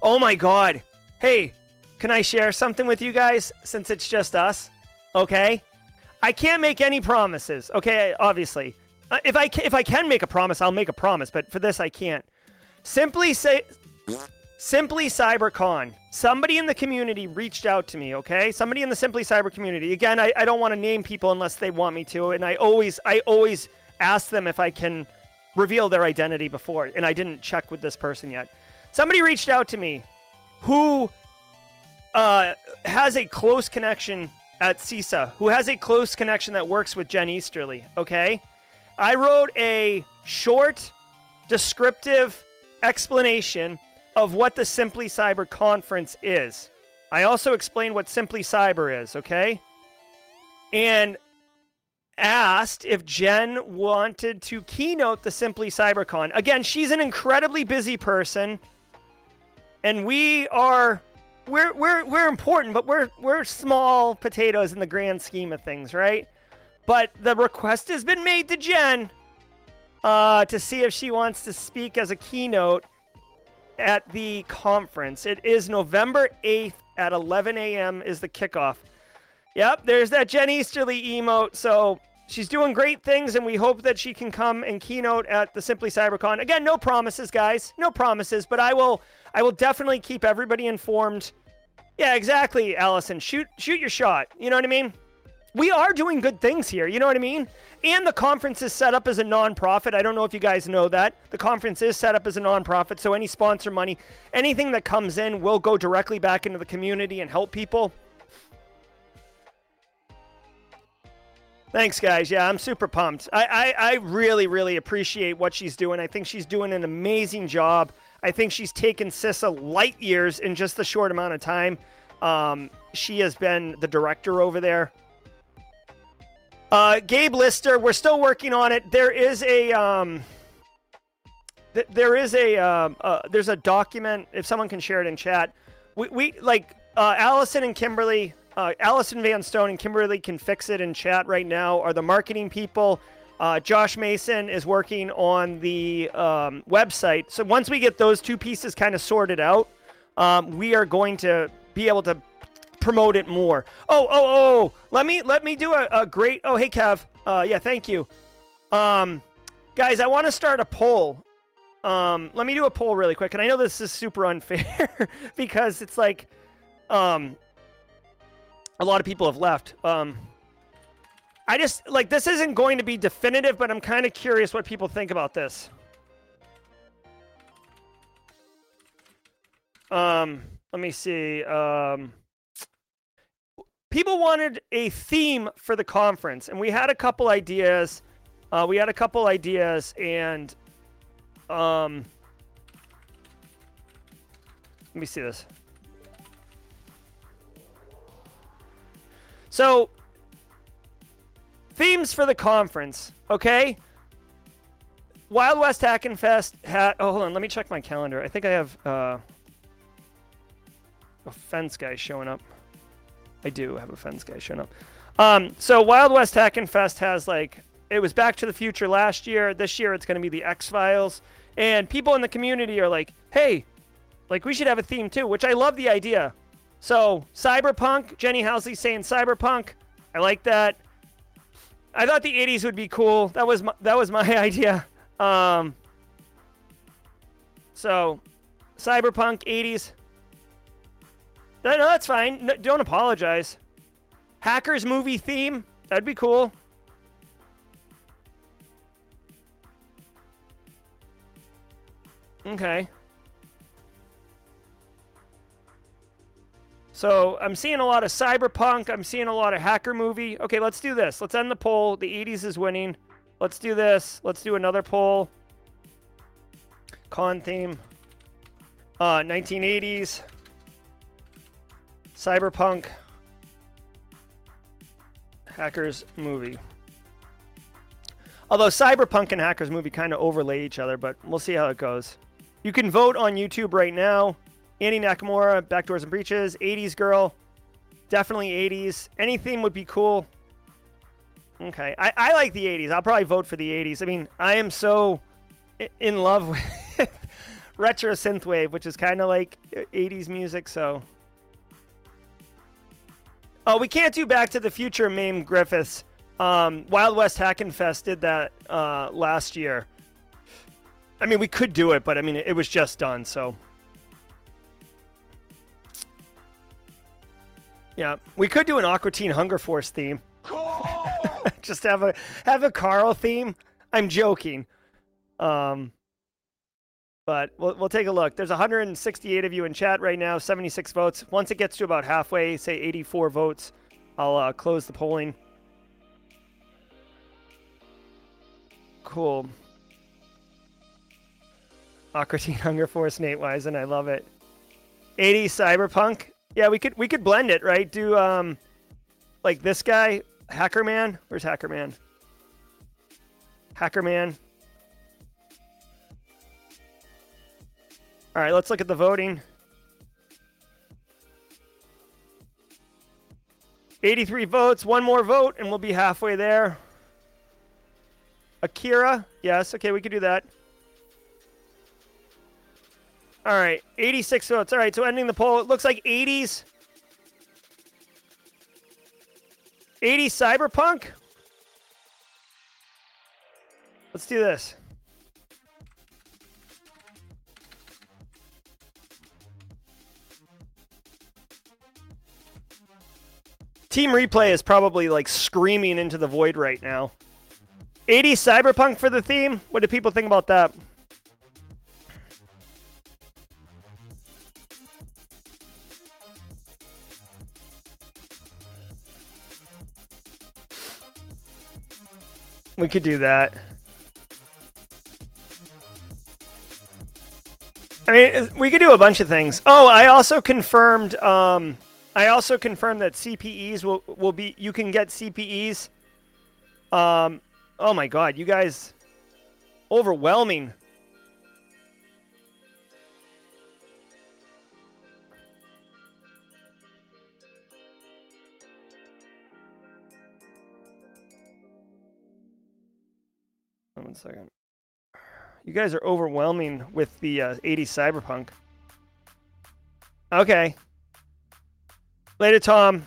Oh my God. Hey, can I share something with you guys since it's just us? Okay? I can't make any promises. Okay, obviously. Uh, if I if I can make a promise, I'll make a promise, but for this I can't. Simply say Simply CyberCon. Somebody in the community reached out to me, okay? Somebody in the Simply Cyber community. Again, I, I don't want to name people unless they want me to, and I always I always ask them if I can reveal their identity before, and I didn't check with this person yet. Somebody reached out to me who uh, has a close connection at CISA, who has a close connection that works with Jen Easterly. Okay. I wrote a short, descriptive explanation of what the Simply Cyber conference is. I also explained what Simply Cyber is. Okay. And asked if Jen wanted to keynote the Simply CyberCon. Again, she's an incredibly busy person and we are we're we're we're important, but we're we're small potatoes in the grand scheme of things, right? But the request has been made to Jen uh, to see if she wants to speak as a keynote at the conference. It is November 8th at 11 a.m. is the kickoff. Yep, there's that Jen Easterly emote. So she's doing great things, and we hope that she can come and keynote at the Simply CyberCon. Again, no promises, guys. No promises, but I will I will definitely keep everybody informed. Yeah, exactly, Allison. Shoot shoot your shot. You know what I mean? We are doing good things here, you know what I mean? And the conference is set up as a nonprofit. I don't know if you guys know that. The conference is set up as a nonprofit, so any sponsor money, anything that comes in will go directly back into the community and help people. Thanks, guys. Yeah, I'm super pumped. I, I, I really, really appreciate what she's doing. I think she's doing an amazing job. I think she's taken CISA light years in just the short amount of time. Um, she has been the director over there. Uh, Gabe Lister, we're still working on it. There is a um, th- there is a um, uh, there's a document. If someone can share it in chat, we, we like uh, Allison and Kimberly, uh, Allison Van Stone and Kimberly can fix it in chat right now. Are the marketing people? Uh, Josh Mason is working on the um, website. So once we get those two pieces kind of sorted out, um, we are going to be able to promote it more. Oh, oh, oh! Let me let me do a, a great. Oh, hey, Kev. Uh, yeah, thank you. Um, guys, I want to start a poll. Um, let me do a poll really quick, and I know this is super (laughs) unfair because it's like, um, a lot of people have left. Um, I just like this isn't going to be definitive, but I'm kind of curious what people think about this. Um, let me see. Um, people wanted a theme for the conference, and we had a couple ideas. Uh, we had a couple ideas, and um, let me see this. So, themes for the conference, okay? Wild West Hackin' Fest. Oh, hold on. Let me check my calendar. I think I have uh, a fence guy showing up. I do have a fence guy showing up. Um, so Wild West Hackin' Fest has like it was Back to the Future last year. This year it's going to be the X Files, and people in the community are like, "Hey, like we should have a theme too," which I love the idea. So cyberpunk, Jenny Housley saying cyberpunk. I like that. I thought the 80s would be cool. That was my, that was my (laughs) idea. Um, so cyberpunk 80s. No, no, that's fine. No, don't apologize. Hackers movie theme. That'd be cool. Okay. So I'm seeing a lot of cyberpunk. I'm seeing a lot of hacker movie. Okay, let's do this. Let's end the poll. The 80s is winning. Let's do this. Let's do another poll. Con theme. Uh, 1980s. Cyberpunk. Hackers movie. Although Cyberpunk and Hackers movie kind of overlay each other, but we'll see how it goes. You can vote on YouTube right now. Andy Nakamura, Backdoors and Breaches, 80s girl. Definitely 80s. Any theme would be cool. Okay. I, I like the 80s. I'll probably vote for the 80s. I mean, I am so in love (laughs) with retro synthwave, which is kind of like 80s music, so. Oh, we can't do Back to the Future, Mame Griffiths. Um, Wild West Hackin' Fest did that uh, last year. I mean, we could do it, but I mean, it was just done, so. Yeah, we could do an Aqua Teen Hunger Force theme. (laughs) Just have a have a Carl theme. I'm joking. Um, but we'll we'll take a look. There's 168 of you in chat right now. 76 votes. Once it gets to about halfway, say 84 votes, I'll uh, close the polling. Cool. Aqua Teen Hunger Force Nate Wisen, I love it. 80 Cyberpunk. Yeah, we could we could blend it, right? Do um like this guy, Hacker Man. Where's Hacker Man? Hacker Man. All right, let's look at the voting. 83 votes, one more vote, and we'll be halfway there. Akira, yes, okay, we could do that. All right, 86 votes. All right, so ending the poll, it looks like 80s. 80 Cyberpunk. Let's do this. Team Replay is probably like screaming into the void right now. 80 Cyberpunk for the theme? What do people think about that? We could do that. I mean, we could do a bunch of things. Oh, I also confirmed. Um, I also confirmed that CPEs will will be. You can get CPEs. Um, oh my God, you guys, overwhelming. One second. You guys are overwhelming with the uh, 80s cyberpunk. Okay. Later, Tom.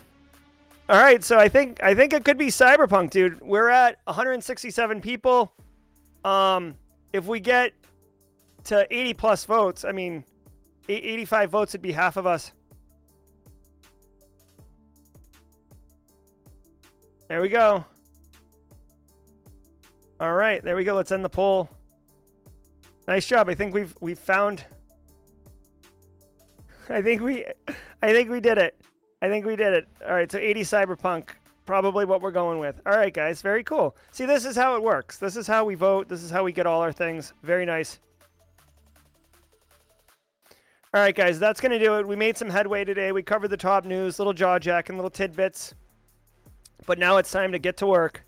All right, so I think I think it could be cyberpunk, dude. We're at 167 people. Um, if we get to 80 plus votes, I mean, 85 votes would be half of us. There we go. All right, there we go. Let's end the poll. Nice job. I think we've we've found. I think we, I think we did it. I think we did it. All right, so 80 cyberpunk, probably what we're going with. All right, guys, very cool. See, this is how it works. This is how we vote. This is how we get all our things. Very nice. All right, guys, that's going to do it. We made some headway today. We covered the top news, little jaw jack and little tidbits. But now it's time to get to work.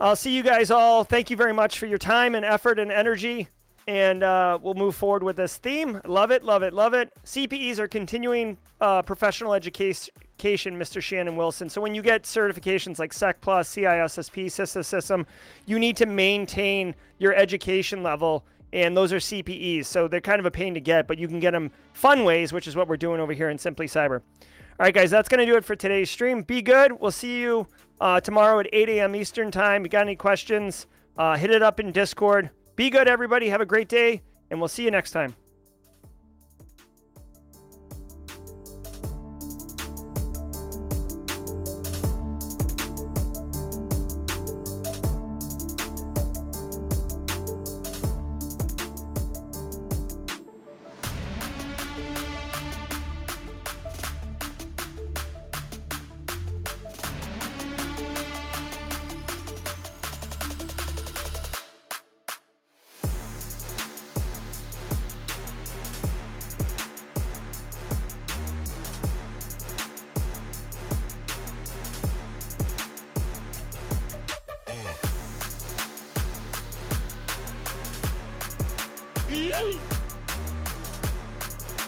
I'll see you guys all. Thank you very much for your time and effort and energy. And uh, we'll move forward with this theme. Love it, love it, love it. CPEs are continuing uh, professional education, Mr. Shannon Wilson. So when you get certifications like SEC Plus, CISSP, CISA System, you need to maintain your education level. And those are CPEs. So they're kind of a pain to get, but you can get them fun ways, which is what we're doing over here in Simply Cyber. All right, guys, that's going to do it for today's stream. Be good. We'll see you uh, tomorrow at 8 a.m. Eastern Time. You got any questions? Uh, hit it up in Discord. Be good, everybody. Have a great day, and we'll see you next time.